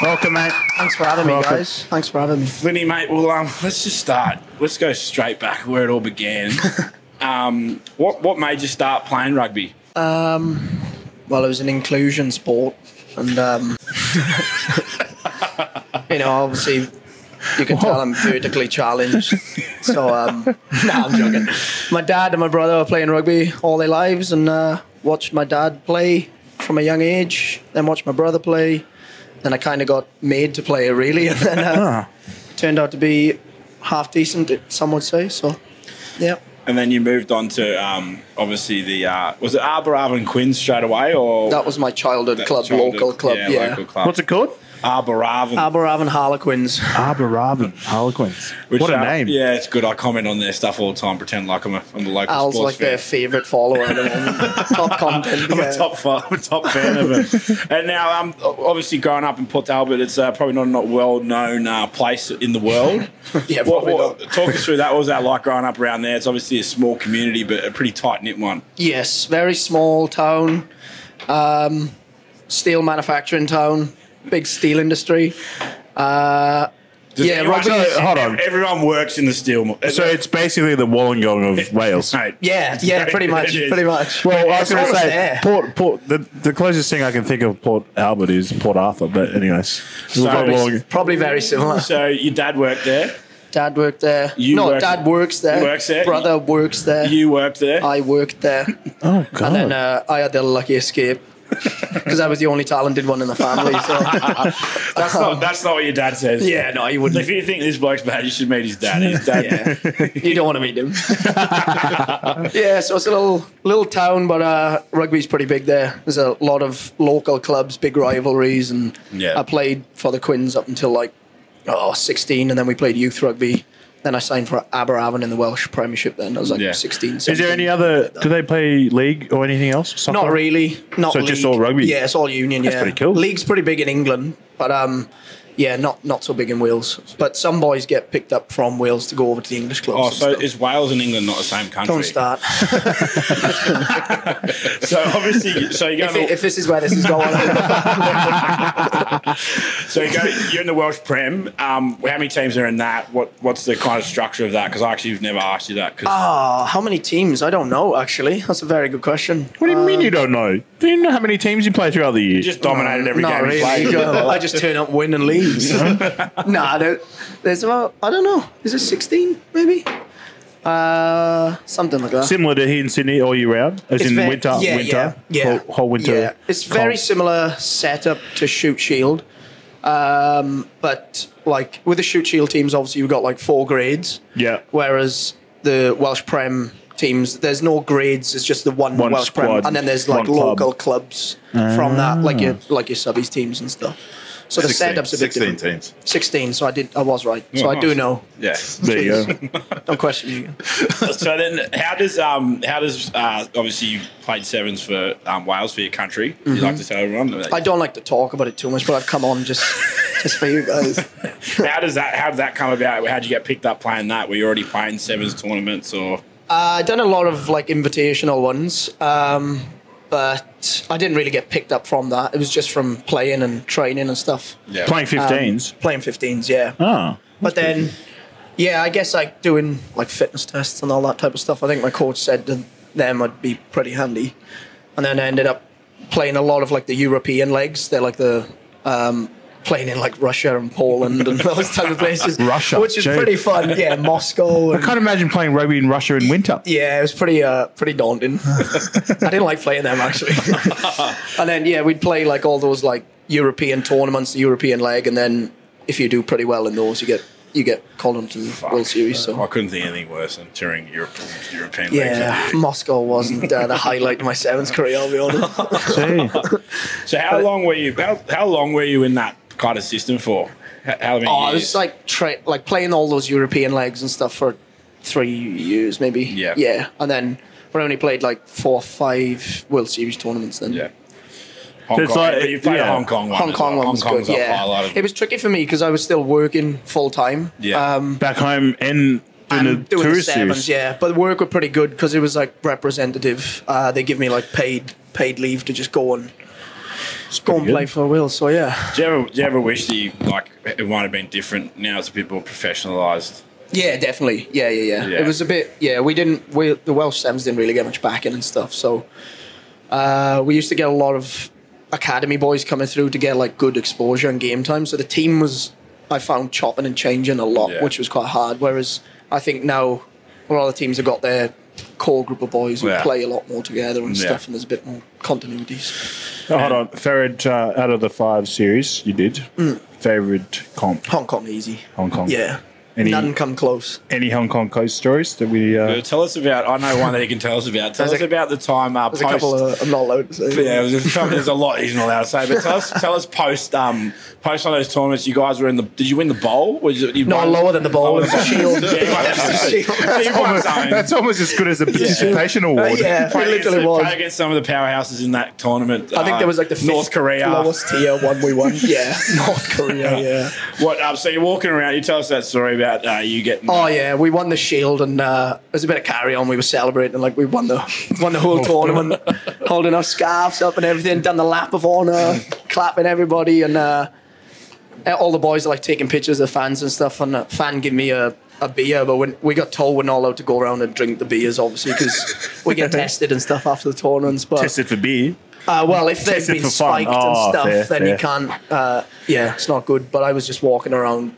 Welcome, mate. Thanks for having me, guys. Thanks for having me. Flinny, mate, well, um, let's just start. Let's go straight back where it all began. um, what what made you start playing rugby? Um, well, it was an inclusion sport, and um, you know, obviously, you can tell I'm vertically challenged. So, um, nah, I'm joking. My dad and my brother were playing rugby all their lives, and uh, watched my dad play from a young age. Then watched my brother play. Then I kind of got made to play it really, and then uh, turned out to be half decent. Some would say so. Yeah. And then you moved on to um, obviously the uh, was it Arbor Quinn straight away or That was my childhood club, childhood- local club. Yeah, local club. What's it called? Arbor Aberavon Harlequins. Arbor Harlequins. Which, what a uh, name. Yeah, it's good. I comment on their stuff all the time, pretend like I'm a, I'm a local Al's sports like fan. their favourite follower at the moment. Top content. I'm yeah. a top fan, I'm a top fan of it. And now, um, obviously, growing up in Port Talbot, it's uh, probably not a not well known uh, place in the world. Yeah, What, what, not. talk us through that. What was that like growing up around there? It's obviously a small community, but a pretty tight knit one. Yes, very small town, um, steel manufacturing town, big steel industry. Uh, Does yeah, anyone- rugby. So, hold on. Everyone works in the steel. mo- So it's basically the Wollongong of Wales. Mate, Yeah, yeah, pretty much, It is. pretty much. Well, I was going to almost say there. Port, Port. The, the closest thing I can think of Port Albert is Port Arthur. But anyways, we've got Probably- Wollongong. Probably very similar. So your dad worked there. Dad worked there. You no, work- dad works there. Works there? Brother works there. You worked there. I worked there. Oh God. And then uh, I had the lucky escape because I was the only talented one in the family. So that's not. That's not what your dad says. yeah, no, you wouldn't. If you think this bloke's bad, you should meet his dad. His dad. Yeah, you don't want to meet him. yeah, so it's a little little town, but uh, rugby's pretty big there. There's a lot of local clubs, big rivalries, and Yeah. I played for the Quins up until like oh 16, and then we played youth rugby. Then I signed for Aberavon in the Welsh Premiership. Then I was like Yeah. 16. is there 17. any other? Do they play league or anything else? Soccer? Not really. Not So just league. all rugby? Yeah, it's all union. That's yeah, pretty cool. League's pretty big in England, but um, yeah, not not so big in Wales. But some boys get picked up from Wales to go over to the English clubs. Oh, so stuff. is Wales and England not the same country? don't start. So obviously, so you go. if, it, if this is where this is going, so you go. You're in the Welsh Prem. Um, how many teams are in that? What What's the kind of structure of that? Because I actually have never asked you that. 'cause- Ah, how many teams? I don't know. Actually, that's a very good question. What do you mean you don't know? Do you know how many teams you play throughout the year? you just dominated every Not game really. you played. I just turn up, win, and leave. nah, there, there's about I don't know. Is it 16 maybe? Uh, something like that. Similar to here in Sydney all year round, as It's in ve- winter, yeah, winter, yeah, Whole, yeah. whole winter. Yeah, it's very cold. similar setup to Shute Shield, um, but like with the Shute Shield teams, obviously you've got like four grades, Yeah. whereas the Welsh Prem teams, there's no grades. It's just the one, One Welsh squad, Prem, and then there's like one club. local clubs from that, like your like your subbies teams and stuff. So the 16, setup's a bit 16 different. teams. Sixteen. So I did. I was right. So Oh, I do nice. know. Yeah. There you go. Don't question me. So then, how does um how does uh, obviously you played sevens for um, Wales for your country? You like to tell everyone. Mm-hmm. I don't like to talk about it too much, but I've come on just just for you guys. how does that how did that come about? How did you get picked up playing that? Were you already playing sevens tournaments or? Uh, I've done a lot of like invitational ones. Um, but I didn't really get picked up from that. It was just from playing and training and stuff. Yeah. Playing 15s? Um, playing 15s, yeah. Oh. But then, yeah, I guess like doing like fitness tests and all that type of stuff. I think my coach said that them would be pretty handy. And then I ended up playing a lot of like the European legs. They're like the um, playing in like Russia and Poland and those type of places. Russia, which is gee. pretty fun. Yeah, Moscow. I can't imagine playing rugby in Russia in winter. yeah, it was pretty uh, pretty daunting. I didn't like playing them actually. and then yeah, we'd play like all those like European tournaments, the European leg, and then if you do pretty well in those, you get you get called onto the World Series. So I couldn't think anything worse than touring Europe, European yeah, leagues. Moscow wasn't uh, the highlight of my sevens career. I'll be honest. So how long were you? How, how long were you in that kind of system for? How, how many Oh, I years? was like tra- like playing all those European legs and stuff for three years, maybe. Yeah. yeah, and then we only played like four or five World Series tournaments. Then yeah. Hong It's Kong. like- you played a yeah. Hong Kong one. Hong as Kong well. one was Hong Kong's good. up Yeah, highlighted. it was tricky for me because I was still working full time. Yeah. Um, Back home and doing and the doing the tourist sevens, series. yeah. But the work were pretty good because it was like representative. Uh, they give me like paid paid leave to just go and go and play for Will. So yeah, Do you ever, do you ever wish that you like it might have been different? Now it's a bit more professionalised. yeah, definitely, yeah, yeah, yeah. Yeah. It was a bit, yeah. We didn't, we the Welsh Sevens didn't really get much backing and stuff. So uh, we used to get a lot of academy boys coming through to get like good exposure and game time. So the team was, I found chopping and changing a lot, Yeah. which was quite hard. Whereas I think now a lot of the teams have got their core group of boys who Yeah. play a lot more together and Yeah. stuff, and there's a bit more continuities. Oh, hold on. Favorite uh, out of the five series you did, favorite comp? Hong Kong easy. Hong Kong. Yeah. Any, None come close. any Hong Kong coast stories that we. Uh, Uh, tell us about. I know one that you can tell us about. Tell us a- about the time uh, There's post. a couple of, I'm not allowed to say. yeah, there's a, there's a lot he's not allowed to say. But tell us, tell us post um post on those tournaments. You guys were in the. Did you win the bowl? Was it, you No, won- lower than the bowl. It was a shield. Yeah, you It was a shield. So you that's almost as good as a participation award. yeah, Play it literally against, was. play against some of the powerhouses in that tournament. I think uh, there was like the fifth North Korea. lowest tier one we won. Yeah, North Korea. Yeah. What? Um, so you're walking around. You tell us that story about uh, you getting. Oh yeah, we won the shield and uh, there's a bit of carry on. We were celebrating like we won the won the whole tournament, holding our scarves up and everything. Done the lap of honor, clapping everybody, and uh, all the boys are like taking pictures of fans and stuff. And a fan gave me a. A beer, but when we got told we're not allowed to go around and drink the beers, obviously, because we get tested and stuff after the tournaments. But Tested for beer. Uh, well, if they've been spiked Oh, and stuff, fair, then fair. you can't. Uh, yeah, it's not good. But I was just walking around,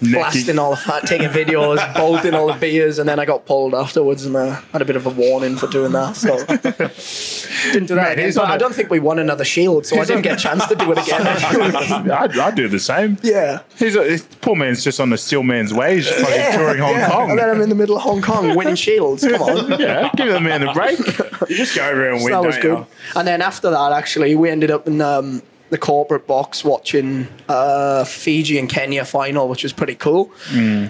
blasting all of that, taking videos, bolting all the beers, and then I got pulled afterwards, and uh, had a bit of a warning for doing that. So didn't do that. Man, again. But on I a- don't think we won another shield, so I didn't get a chance to do it again. I'd, I'd do the same. yeah. He's a, this poor man's just on the steel man's wage, fucking Yeah, touring Hong yeah. Kong. And then I'm in the middle of Hong Kong winning shields. Come on. yeah, give the man a break. You just go over and So win. that was good. you? And then after that, actually, we ended up in um, the corporate box watching uh, Fiji and Kenya final, which was pretty cool.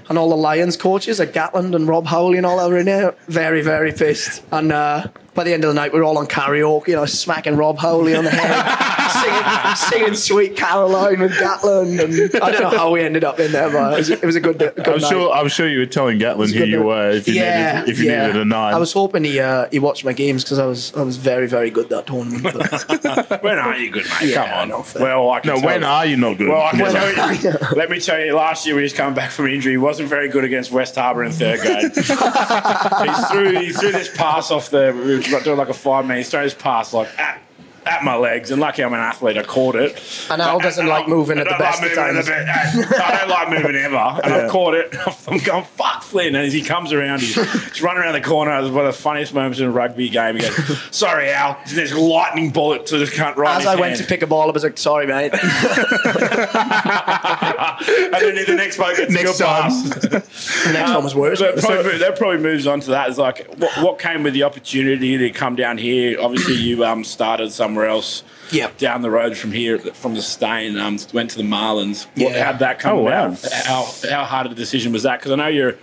And all the Lions coaches, like Gatland and Rob Howley and all that were in there, very, very pissed. And uh, by the end of the night, we are all on karaoke, you know, smacking Rob Howley on the head, singing, singing "Sweet Caroline" with Gatland. And I don't know how we ended up in there, but it was, it was a good, a good I'm night. sure. I'm sure you were telling Gatland who you were if you yeah, needed if you yeah. needed a nine. I was hoping he uh, he watched my games because I was I was very very good that tournament. But When are you good, mate? Yeah, Come on. no, well, I can no, tell when you. are you not good? Well, I can tell you, let me tell you, last year when he's coming back from injury, he wasn't very good against West Harbour in third grade. he threw he threw this pass off the were doing like a five man. He threw this pass like at, at my legs, and lucky I'm an athlete, I caught it. And Al doesn't like moving I at the best like of moving times. be- I don't like moving ever, and I've caught it. I'm going fuck Flynn, and as he comes around, he's, he's running around the corner. It was one of the funniest moments in a rugby game. He goes, "Sorry, Al." There's a lightning bullet to the cunt right. As I went to pick a ball, I was like, "Sorry, mate." and then the next bloke gets Next a good time. pass. the next one was worse. That probably, that probably moves on to that. Is like what, what came with the opportunity to come down here. Obviously, you um, started somewhere else. Yep. Down the road from here, from the Stain, um, went to the Marlins. What, Yeah. how'd that come Oh, wow. How how hard a decision was that? Because I know you're.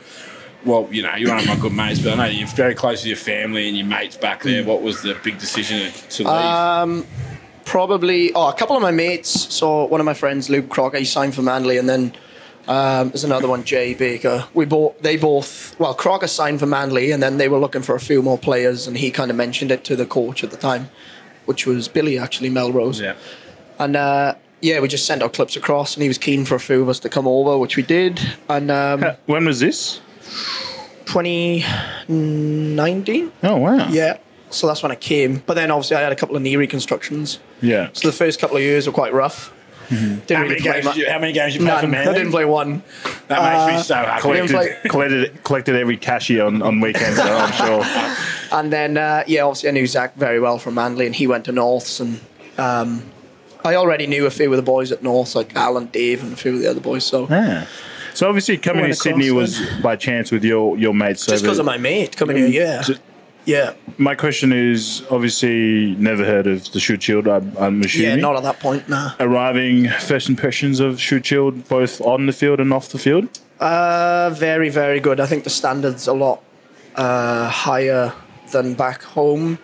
Well, you know, you're one of my good mates, but I know you're very close to your family and your mates back there. What was the big decision to leave? Um, probably. Oh, a couple of my mates. So one of my friends, Luke Crocker, he signed for Manly, and then um, there's another one, Jay Baker. We both. They both. Well, Crocker signed for Manly, and then they were looking for a few more players, and he kind of mentioned it to the coach at the time. Which was Billy actually Melrose. Yeah. And uh, yeah, we just sent our clips across, and he was keen for a few of us to come over, which we did. And um, when was this? 2019. Oh wow. Yeah. So that's when I came. But then obviously I had a couple of knee reconstructions. Yeah. So the first couple of years were quite rough. Didn't How really many play games much. did you- how many games did you play None. for Manly? I didn't play one. That makes me Uh, so happy. Collected, collected, collected every cashier on, on weekends, though, I'm sure. And then, uh, yeah, obviously I knew Zach very well from Manly, and he went to Norths, and um, I already knew a few of the boys at Norths, like Alan, Dave, and a few of the other boys. So Yeah. So obviously coming Went to Sydney across was by chance with your your mates. just because of my mate coming here, yeah, yeah, My question is obviously never heard of the Shute Shield. I'm, I'm assuming. yeah, not at that point, nah. Arriving first impressions of Shute Shield, both on the field and off the field. Uh, very, very good. I think the standard's a lot uh, higher than back home.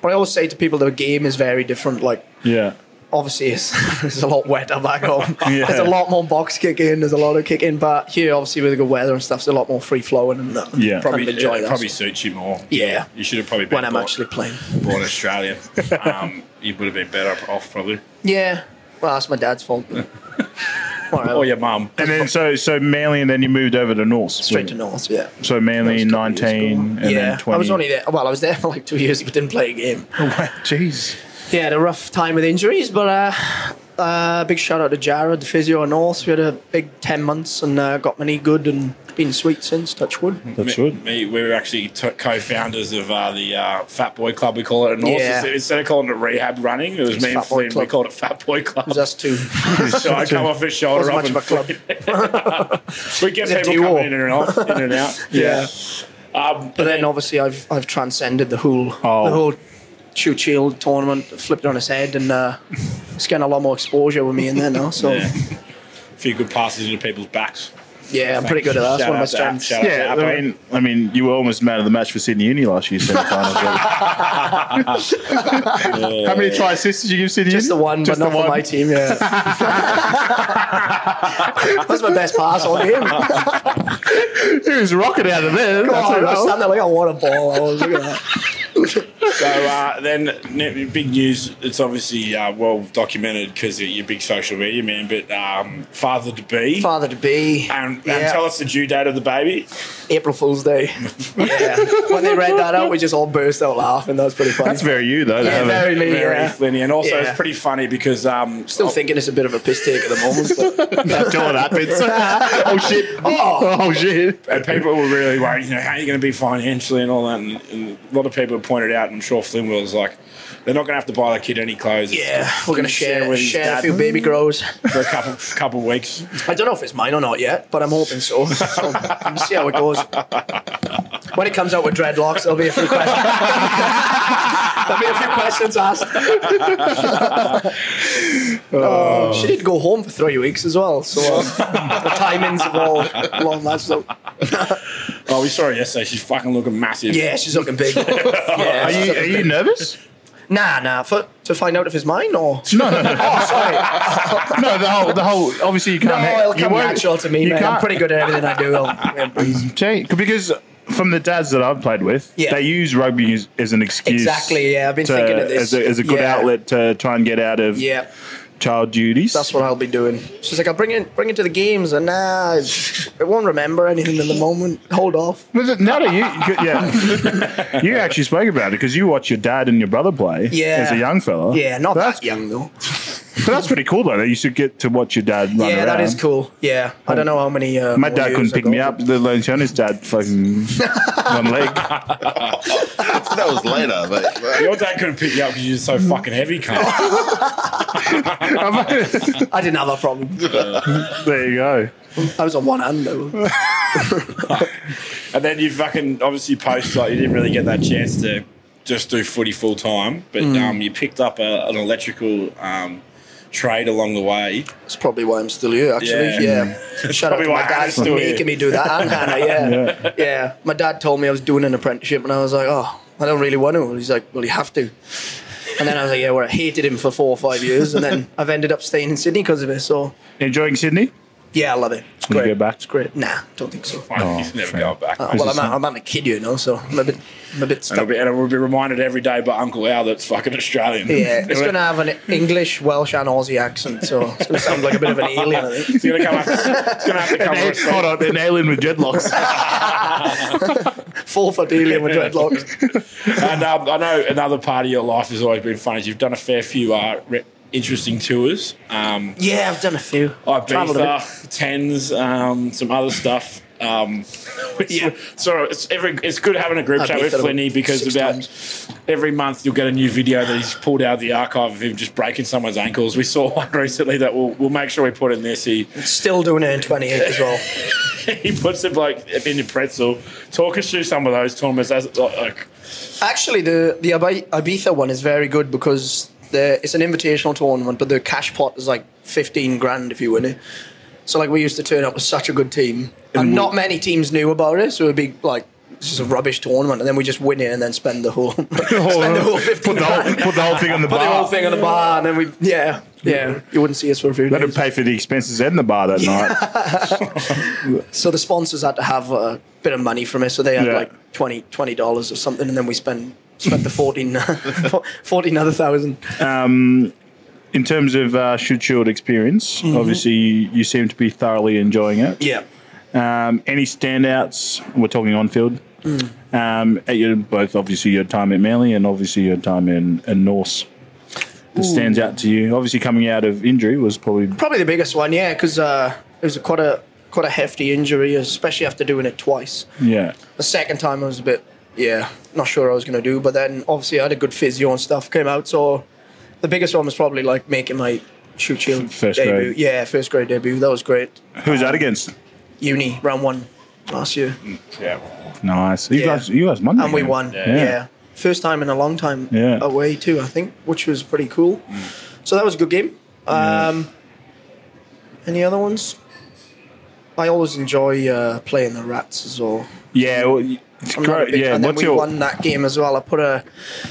But I always say to people the game is very different. Like, Yeah. obviously, it's, it's a lot wetter back home. Yeah. There's a lot more box kicking. There's a lot of kicking. But here, obviously, with the good weather and stuff, it's a lot more free flowing and uh, Yeah. Probably, kind of enjoy it that. probably suits you more. Yeah. You should have probably been when I'm born, actually playing. born Australian. um, you would have been better off probably. Yeah. Well, that's my dad's fault. Whatever. Or your mum. And then so so Manly, and then you moved over to North. Straight to North, yeah. So Manly nineteen, and yeah, then twenty. I was only there. Well, I was there for like two years, but didn't play a game. Oh, wow, jeez. Yeah, had a rough time with injuries, but uh, uh, big shout out to Jared, the physio at North. We had a big ten months and uh, got my knee good and been sweet since. Touch wood. That's me, good. Me, we were actually t- co-founders of uh, the uh, Fat Boy Club. We call it at North. Yeah. Instead- Instead of calling it rehab running, it was It's me and Fat Boy Flynn. We called it Fat Boy Club. It was us two. so I come off his shoulder Wasn't up much and of a club. we get It's a people duo. coming in and off, in and out. Yeah. Um, But then obviously I've I've transcended the whole Oh. the whole Shute Shield tournament, flipped it on his head, and uh, it's getting a lot more exposure with me in there now. So Yeah. yeah, a few good passes into people's backs. I'm pretty good at that. That's one of my out to App, strengths. shout Yeah, I mean, I mean, you were almost man of the match for Sydney Uni last year, semi-finals. How many try assists did you give Sydney Just the one, Just but not the for one. my team. Yeah, that's my best pass all game. He was rocking out of there. Come That's on, I I was standing there like I want a ball. I was looking at that. So uh, then, big news. It's obviously uh, well documented because you're big social media man. But um, father to be, Father to be. and, and Yeah. tell us the due date of the baby. April Fool's Day. yeah. When they read that out, we just all burst out laughing. That was pretty funny. That's very you, though. to yeah, very me. Very Yeah. Flinny. and also Yeah. it's pretty funny because um, Still thinking it's a bit of a piss take at the moment. But until it happens. oh shit! Oh. oh shit! and people were really worried. You know, how are you going to be financially and all that? And, and a lot of people pointed out, and I'm sure Flynn was like, they're not going to have to buy the kid any clothes. yeah, we're gonna share with his share a dad few baby grows. for a couple couple weeks. I don't know if it's mine or not yet, but I'm hoping so. so we'll see how it goes. When it comes out with dreadlocks, there'll be a few questions. there'll be a few questions asked. Oh, she did go home for three weeks as well, so um, the timings have all long matched up. Oh, we saw her yesterday. She's fucking looking massive. Yeah, she's looking big. Yeah, Are she's you looking are you big. nervous? Nah, nah. For, to find out if it's mine or No, no, no. oh, sorry. no. The whole the whole obviously you No, can't. it'll you come won't- natural to me, you man. I'm can't- pretty good at everything I do. I'll, yeah, because from the dads that I've played with, Yeah. they use rugby as, as an excuse. Exactly, yeah, I've been to- thinking of this. as a, as a good Yeah. outlet to try and get out of yeah. Child duties. That's what I'll be doing. She's like, I'll bring it, bring it to the games, and nah, it won't remember anything in the moment. Hold off. Was it- now that you, yeah, you actually spoke about it because you watch your dad and your brother play Yeah. as a young fella. Yeah, not that's that young though. But that's pretty cool though. That you should get to watch your dad run yeah, around. that is cool. Yeah, I don't know how many. Uh, My dad couldn't pick me up. The Lenciano's dad fucking one leg. that was later, but Your dad couldn't pick you up because you're so fucking heavy, cunt. I didn't have that problem. there you go. I was on one hand though. and then you fucking obviously post like you didn't really get that chance to just do footy full time, but Mm. um, you picked up a, an electrical um, trade along the way. That's probably why I'm still here. Actually, Yeah. yeah. Shout out to my dad for still making here. me do that. And Hannah, yeah. Yeah. yeah, My dad told me I was doing an apprenticeship, and I was like, oh, I don't really want to. And he's like, well, you have to. And then I was like, yeah, well, I hated him for four or five years, and then I've ended up staying in Sydney because of it. So Enjoying Sydney? Yeah, I love it. It's Will you great. go back? It's great. Nah, don't think so. Oh, He's never going back. Uh, well, I'm, not- I'm not a kid, you know, so I'm a bit, I'm a bit and, stuck. it'll be, and it will be reminded every day by Uncle Al that's fucking Australian. Yeah, it's going to have an English, Welsh, and Aussie accent, so it's going to sound like a bit of an alien. I think It's going to come. Up, it's going to have to come. with a Hold on, an alien with dreadlocks. Four foot alien with dreadlocks. and um, I know another part of your life has always been fun. Is you've done a fair few uh, re- interesting tours. Um, Yeah, I've done a few. Travelled a Ibiza, tens, um, some other stuff. Um, yeah. So it's every it's good having a group chat with Ibiza Flinny because about times. every month you'll get a new video that he's pulled out of the archive of him just breaking someone's ankles. We saw one recently that we'll, we'll make sure we put in this. He Still doing it in 28 as well. he puts it like in a pretzel. Talk us through some of those tournaments. As like Actually, the the Ibi- Ibiza one is very good because the it's an invitational tournament, but the cash pot is like 15 grand if you win it. So like we used to turn up with such a good team, and not many teams knew about it, so it'd be like. This is a rubbish tournament, and then we just win it and then spend the whole spend the oh, whole 15 Put the whole, put the whole thing on the Put the whole bar. thing on the bar, and then we yeah yeah you wouldn't see us for a few Let days. pay for the expenses in the bar that night. So the sponsors had to have a bit of money from it, so they had Yeah. like 20 dollars or something, and then we spend spent the 14, 14 other thousand. Um, in terms of uh, Shute Shield experience, obviously you, you seem to be thoroughly enjoying it. Yeah. Um, any standouts? We're talking on field. Um, at your both obviously your time at Manly and obviously your time in, in Norths. That stands out to you. Obviously coming out of injury was probably Probably the biggest one, yeah, because uh, it was a, quite a quite a hefty injury, especially after doing it twice. yeah. The second time I was a bit, yeah, not sure what I was going to do, but then obviously I had a good physio and stuff came out, so the biggest one was probably like making my Shute Shield First debut. grade. Yeah, first grade debut. That was great. Who was that against? Uni round one last year, yeah. Nice. You Yeah. guys you guys won and we won. Yeah. first time in a long time Yeah. away too, I think, which was pretty cool. So that was a good game. Um, Any other ones? I always enjoy uh, playing the rats as well. Yeah, well, it's I'm great. Yeah, and then what's we your won that game as well. I put a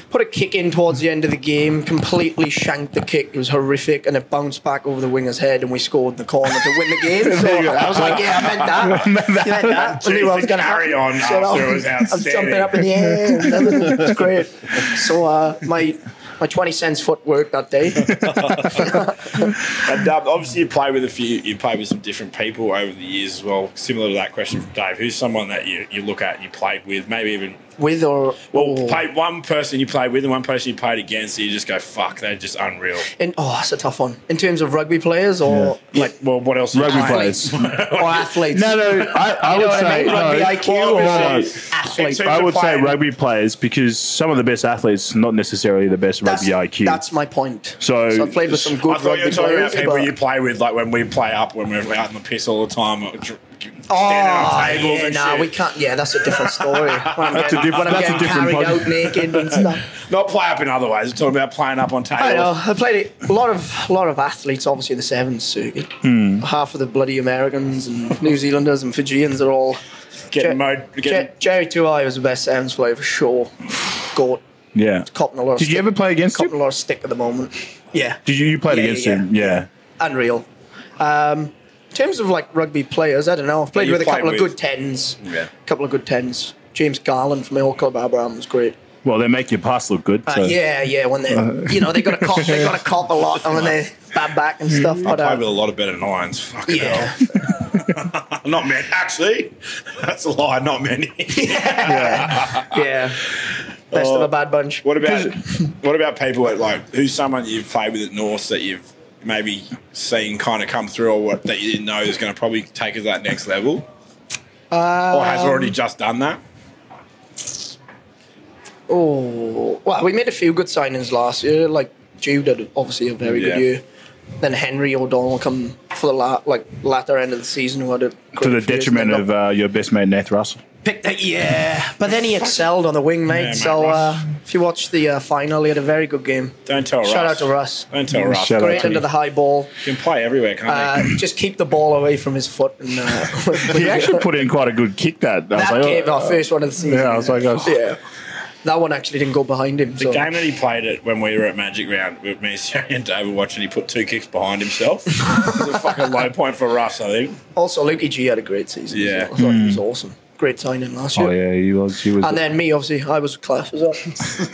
put a kick in towards the end of the game, completely shanked the kick. It was horrific, and it bounced back over the winger's head, and we scored in the corner to win the game. So I was like, "Yeah, I meant that. You meant that. I knew I was going to carry on up. was I was jumping up in the air. It's great. So uh, my my twenty cents footwork that day. And um, obviously, you play with a few. You play with some different people over the years as well. Similar to that question from Dave, who's someone that you, you look at you played with, maybe even With or well, or- play one person you played with and one person you played against. And you just go, "Fuck, they're just unreal." in, oh, that's a tough one. In terms of rugby players or Like, well, what else? Rugby players or athletes. No, no, I, I would what I say mean? Rugby no. IQ Well, or obviously, athlete. in terms I would say rugby players because some of the best athletes, not necessarily the best That's, rugby IQ. that's my point. So- I played with some good I thought you rugby were talking players. about people you play with, like when we play up, when we're out in the piss all the time, or dr- Oh, standing on tables yeah, and nah, shit. we can't. Yeah, that's a different story. When I'm That's a getting, diff- that's a different carried pod- out naked and stuff. Not play up in other ways. We're talking about playing up on tables. I know. I played it- a lot of a lot of athletes. Obviously, the sevens circuit. Hmm. Half of the bloody Americans and New Zealanders and Fijians are all. Getting Jer- mode. Getting, Jer- Jerry Tuwai was the best sevens player for sure. Goat. yeah. Copping a lot. Of Did you ever play against copping him? a lot of stick at the moment? Yeah. Did you, you played Yeah, against yeah, him? Yeah. unreal. Um, in terms of like rugby players, I don't know. I've played you with a couple with- of good tens. Yeah. A couple of good tens. James Garland from the old club, Abraham, was great. Well, they make your pass look good. Uh, yeah, yeah. When they, you know, they got to cop, they got to cop a lot, and when they bab back and stuff. I But played uh, with a lot of better nines. Fucking yeah, hell. Not many. Actually, that's a lie. Not many. yeah. yeah. Best of a bad bunch. What about what about people at like who's someone you've played with at North that you've maybe seen kind of come through or what that you didn't know is going to probably take us that next level or has Um, already just done that? Oh, well, we made a few good signings last year. Like Jude had obviously a very Yeah. good year. Then Henry O'Donnell come for the la- like latter end of the season, who had a To the detriment of uh, your best mate, Nath Russell. Picked that, yeah. But then he excelled on the wing, mate. Yeah, so Russ. uh, if you watch the uh, final, he had a very good game. Don't tell Russ. Shout Russ. out to Russ. Don't tell Russ. Shout Great to into the high ball. You can play everywhere, can't Uh, just keep the ball away from his foot. And uh, He actually put in quite a good kick that. I was that like, game, oh, our first one of the season. Yeah, I was like, I was- yeah. that one actually didn't go behind him. The so. game that he played it when we were at Magic Round with me, Siri and David watching, he put two kicks behind himself. it was a fucking low point for Russ, I think. Also, Lukey G had a great season. Yeah. Yeah, I thought he was Mm. awesome. Great signing last year. Oh yeah, he was. He was. And then me, obviously, I was class as well.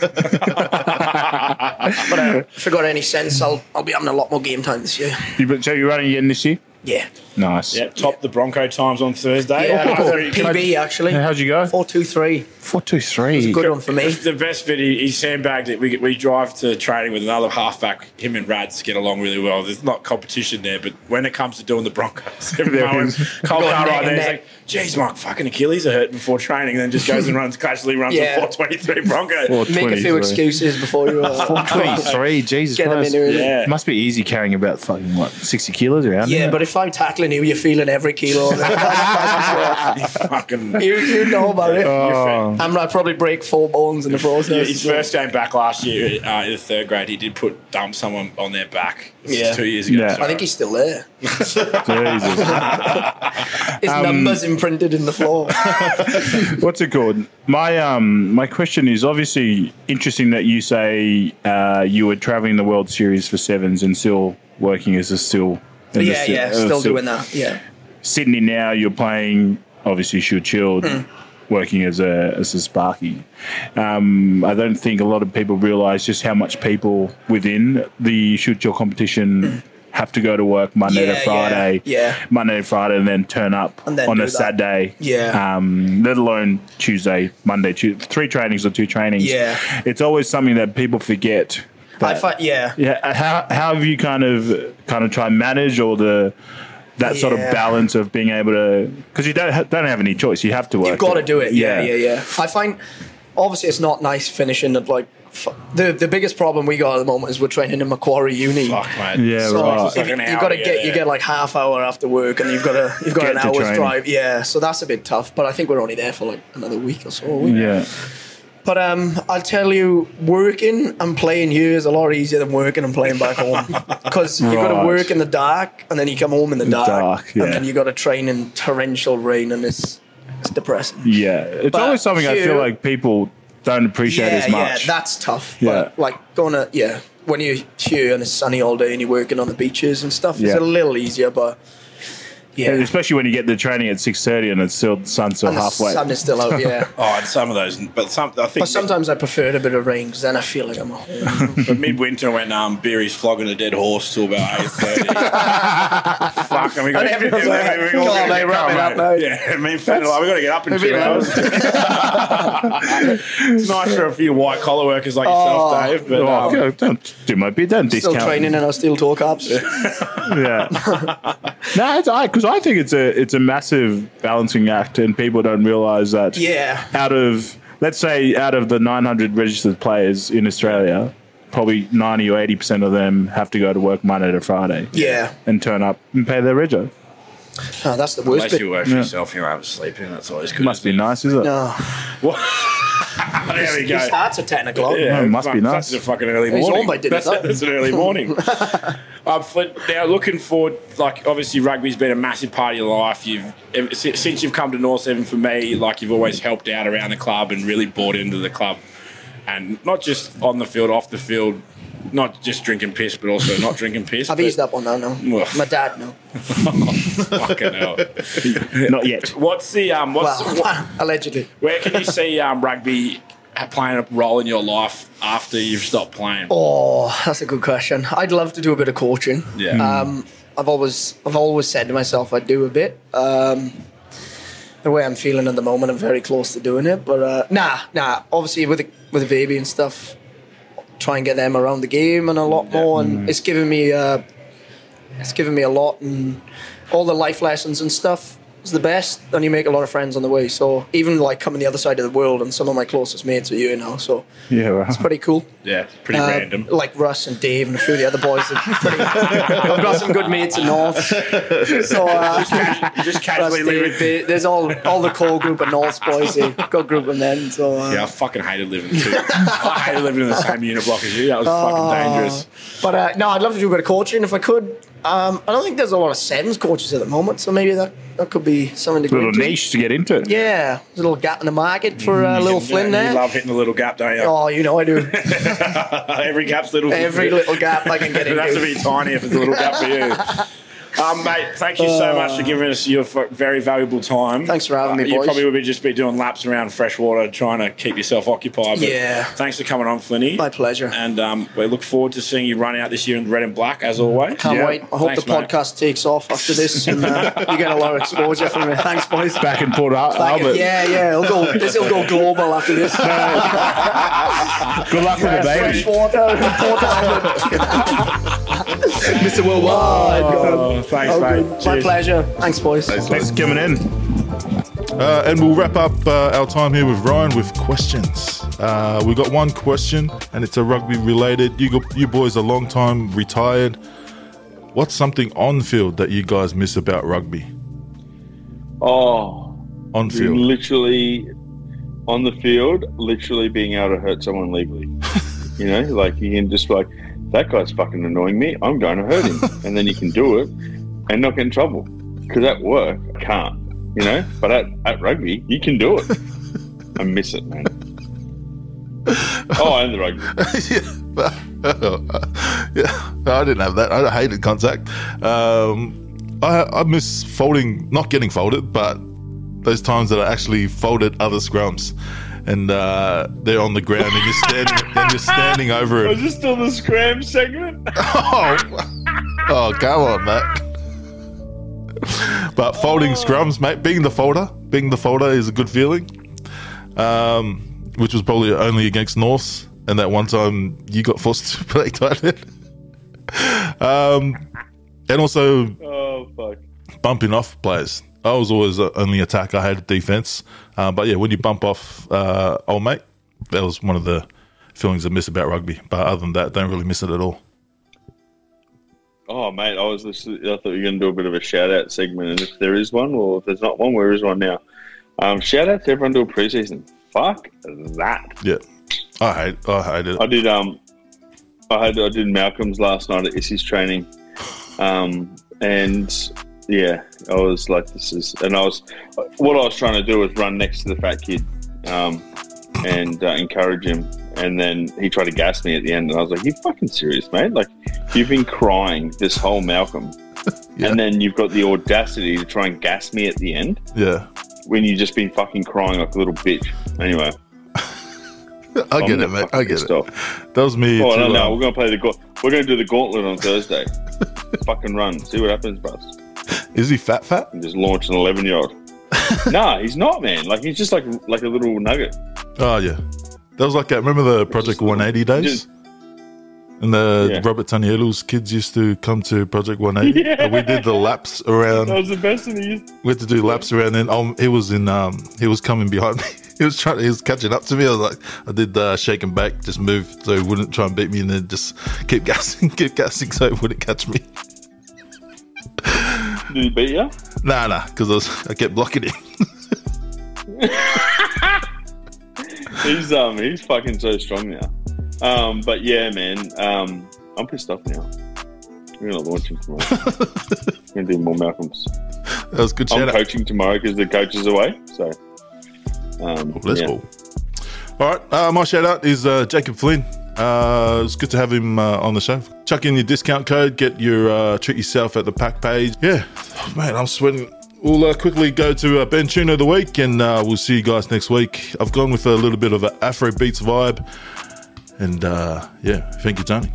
but uh, if I got any sense, I'll I'll be having a lot more game time this year. You- but so you're running again this year? Yeah. Nice. Yeah, topped the Bronco times on Thursday. Yeah, Oh, another PB actually. Yeah, how'd you go? Four two three. Four two three. Good one for me. The best bit, he, he sandbagged it. We, we drive to training with another halfback. Him and Rads get along really well. There's not competition there, but when it comes to doing the Broncos, every There moment. Cole Got Carr neck right there, he's like, geez, my fucking Achilles are hurt before training, And then just goes and runs, casually runs Yeah. a 423 Bronco. Make a few excuses before you. Uh, Four twenty three. Jesus Get them Christ. in early. Yeah. Must be easy carrying about fucking what sixty kilos around. Yeah, but if I'm tackling you, you're feeling every kilo. of it. That's fucking. you, you know about it. Oh. I'm I'd probably break four bones in the process. His first game back last year uh, in the third grade, he did put dump someone on their back. Yeah. two years ago. Yeah. I think he's still there. Jesus. His Um, numbers imprinted in the floor. What's it called? My um my question is obviously interesting that you say uh, you were traveling the World Series for sevens and still working as a still. Yeah, yeah, uh, still doing that. Yeah. Sydney now you're playing obviously Shute Shield. Hmm. Working as a as a Sparky, um, I don't think a lot of people realise just how much people within the Shute Shield competition have to go to work Monday. Yeah, to Friday, yeah. Monday to Friday, and then turn up then on a that. Saturday, Yeah. um, let alone Tuesday, Monday, Tuesday, three trainings or two trainings. Yeah. it's always something that people forget. I that- find, yeah. yeah, uh, how how have you kind of kind of try and manage or the that sort of balance of being able to because you don't ha- don't have any choice. You have to work. You've got to do it. Yeah, yeah, yeah. I find obviously it's not nice finishing at like the the biggest problem we got at the moment is we're training in Macquarie Uni. Fuck, mate. Yeah, So right. It's like you, have got to to get get you get like half hour after work, and you've got to you've got Get an hour's training. drive. Yeah, so that's a bit tough. But I think we're only there for like another week or so. are? Yeah, But um, I'll tell you, working and playing here is a lot easier than working and playing back home because you've got to work in the dark and then you come home in the dark, dark, yeah. and then you got to train in torrential rain and it's it's depressing. yeah. It's But always something I feel like people don't appreciate yeah, as much. yeah, that's tough. Yeah. But like going to yeah, when you're here and it's sunny all day and you're working on the beaches and stuff, Yeah. it's a little easier. But yeah, especially when you get the training at six thirty and it's still the sun's still and the halfway. sun is still out. Yeah. Oh, and some of those, but some I think But sometimes I prefer a bit of rain because then I feel like I'm A home. But midwinter when um, Burey's flogging a dead horse till about eight thirty. Fuck, and we got And everyone's like, "Come on, mate, wrap it up now." Yeah, me and Finn like, we got to get up in two hours. it's nice for a few white collar workers like yourself, Oh. Dave. But Oh, um, go- don't do my bit. Don't Still discount. training in our still talk ups. Yeah. no, it's I because I think it's a it's a massive balancing act, and people don't realize that. Yeah. Out of let's say out of the 900 registered players in Australia, probably 90 or 80 percent of them have to go to work Monday to Friday. Yeah. And turn up and pay their rego. Oh, that's the worst unless bit. you work for Yeah. yourself, you're able to sleep in. That's always good. Must be nice, is it? No. there we He go. starts at 10 o'clock. Yeah, it must be nice. That's a fucking early He's morning. on by dinner that's, that's an early morning. um, for, now, looking forward, like obviously rugby's been a massive part of your life. You've ever, since you've come to North Seven for me, like you've always helped out around the club and really bought into the club, and not just on the field, off the field. Not just drinking piss, but also not drinking piss. I've but- eased up on that now. Well. My dad, no. Fucking hell. Not yet. What's the um? What's Well, what, allegedly. where can you see um rugby playing a role in your life after you've stopped playing? Oh, that's a good question. I'd love to do a bit of coaching. Yeah. Um, I've always, I've always said to myself I'd do a bit. Um, the way I'm feeling at the moment, I'm very close to doing it. But uh, nah, nah. Obviously, with a, with a baby and stuff, try and get them around the game and a lot more. And it's given me, uh, it's given me a lot and all the life lessons and stuff. Is the best, and you make a lot of friends on the way. So even like coming the other side of the world, and some of my closest mates are you now. So Yeah, right. it's pretty cool. Yeah, pretty Uh, random. Like Russ and Dave and a few of the other boys. Are pretty, I've got some good mates in North. So uh, Just Russ, casually Dave, living. Dave, there's all all the core group of North boys. Here. Got group of men. So uh, Yeah, I fucking hated living too. I hated living in the same unit block as you. That was Oh. fucking dangerous. But uh, no, I'd love to do a bit of coaching if I could. Um, I don't think there's a lot of sevens coaches at the moment, so maybe that, that could be something to go Little niche to get into. Yeah, a little gap in the market for uh, little Flynn You love hitting the little gap, don't you? Oh, you know I do. Every gap's little. Every little gap I can get into. it has to be tiny if it's a little gap for you. Um, mate, thank you so much for giving us your very valuable time. Thanks for having me, boys. You boys. probably would be just be doing laps around freshwater, trying to keep yourself occupied. But Yeah. Thanks for coming on, Flinny. My pleasure. And um, we look forward to seeing you run out this year in red and black, as always. Can't Yeah. wait. I hope Thanks, the mate. podcast takes off after this and uh, you get a lot of exposure from it. Thanks, boys. Back in Port Al- Back in- Albert. yeah, yeah. It'll go, this will go global after this. Good luck with the baby. Freshwater, Port Talbot. Mr. Worldwide. Oh, thanks, Oh, mate. good. My Cheers. pleasure. Thanks, boys. Thanks for coming in. Uh, and we'll wrap up uh, our time here with Ryan with questions. Uh, we got one question, and it's a rugby related. You go, you boys are long time retired. What's something on field that you guys miss about rugby? Oh, On field, literally on the field, literally being able to hurt someone legally. you know, like you can just like that guy's fucking annoying me. I'm going to hurt him, and then you can do it and not get in trouble. Because at work, I can't. You know, but at, at rugby, you can do it. I miss it, man. Oh, and the rugby. yeah, yeah, I didn't have that. I hated contact. Um, I, I miss folding, not getting folded, but those times that I actually folded other scrums, and uh, they're on the ground, and you're standing, and you're standing over it. this still the scram segment? Oh, oh, come on, Matt. But folding scrums, mate, being the folder, being the folder is a good feeling. Um, which was probably only against Norths, and that one time you got forced to play tight end. Um, and also Oh, fuck. bumping off players. I was always only attack. I had defense. Uh, but yeah, when you bump off uh, old mate, that was one of the feelings I miss about rugby. But other than that, don't really miss it at all. Oh, mate, I was listening. I thought you were going to do a bit of a shout out segment, and if there is one, or if there's not one, where is one now? Um, shout out to everyone doing preseason. Fuck that. Yeah, I hate. I hated it. I did. Um, I had. I did Malcolm's last night at Issy's training, um, and yeah, I was like, this is. And I was. What I was trying to do was run next to the fat kid, um, and uh, encourage him. And then he tried to gas me at the end, and I was like, "You fucking serious, mate? Like, you've been crying this whole Malcolm, Yeah. and then you've got the audacity to try and gas me at the end Yeah, when you've just been fucking crying like a little bitch." Anyway, I get it, mate. I get it. off. That was me. Oh no, no, um, we're gonna play the ga- we're gonna do the gauntlet on Thursday. Fucking run, see what happens, bros. Is he fat? Fat? And just launch an eleven year old. nah, he's not, man. Like he's just like like a little nugget. Oh yeah, that was like that. Remember the Project 180 days? Just- And the Yeah. Robert Tanielu's kids used to come to Project 180. Yeah. We did the laps around. That was the best thing he used. We had to do laps around. And um, he was in. Um, he was coming behind me. He was trying. He was catching up to me. I was like, I did uh, shake and back, just move so he wouldn't try and beat me, and then just keep gassing, keep gassing so he wouldn't catch me. Did he beat you? Nah, nah, because I I kept blocking him. He's um he's fucking so strong now. Um, but yeah, man. Um, I'm pissed off now. We're gonna launch him tomorrow. We're gonna do more Malcolms. That was good I'm out. coaching tomorrow because the coach is away. So, um, Let's yeah. go. All right, uh, my shout out is uh, Jacob Flynn. Uh, it's good to have him uh, on the show. Chuck in your discount code, get your uh, treat yourself at the PAC page. Yeah, man, I'm sweating. We'll uh, quickly go to uh, Ben Tune of the week, and uh, we'll see you guys next week. I've gone with a little bit of an Afro beats vibe, and uh, yeah, thank you, Tony.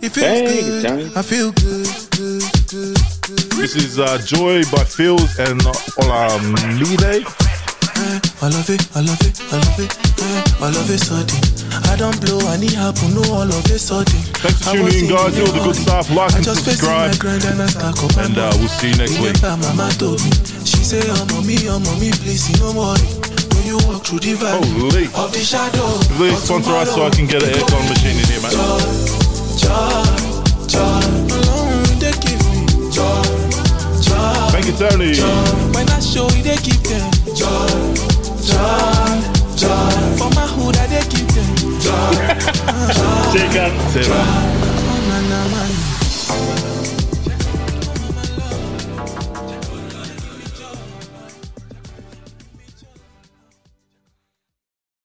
It feels Thank you, good. Tony. I feel good, good, good, good. This is uh, Joy by Fields and Olamide. Eh, I love it, I love it, I love it. Eh, I love it sudden. I don't blow, I need happen, no all of it sudden. Thanks for tuning in, guys. Do all the good stuff. Like I and subscribe. and I stack up And uh, we'll see you next week. Remember mama told me, she say, oh mommy, oh mommy, please, no worry. When you walk through the valley Holy. of the shadow, Please sponsor us so I can get an aircon machine in here, mate. Joy, joy, alone they give me joy, joy. Thank you, Tony. When I show you, they give them Joy, joy, joy. For my hood, I dey keep them. Joy, joy, Jacob, Sarah. Joy, oh, na, na, na.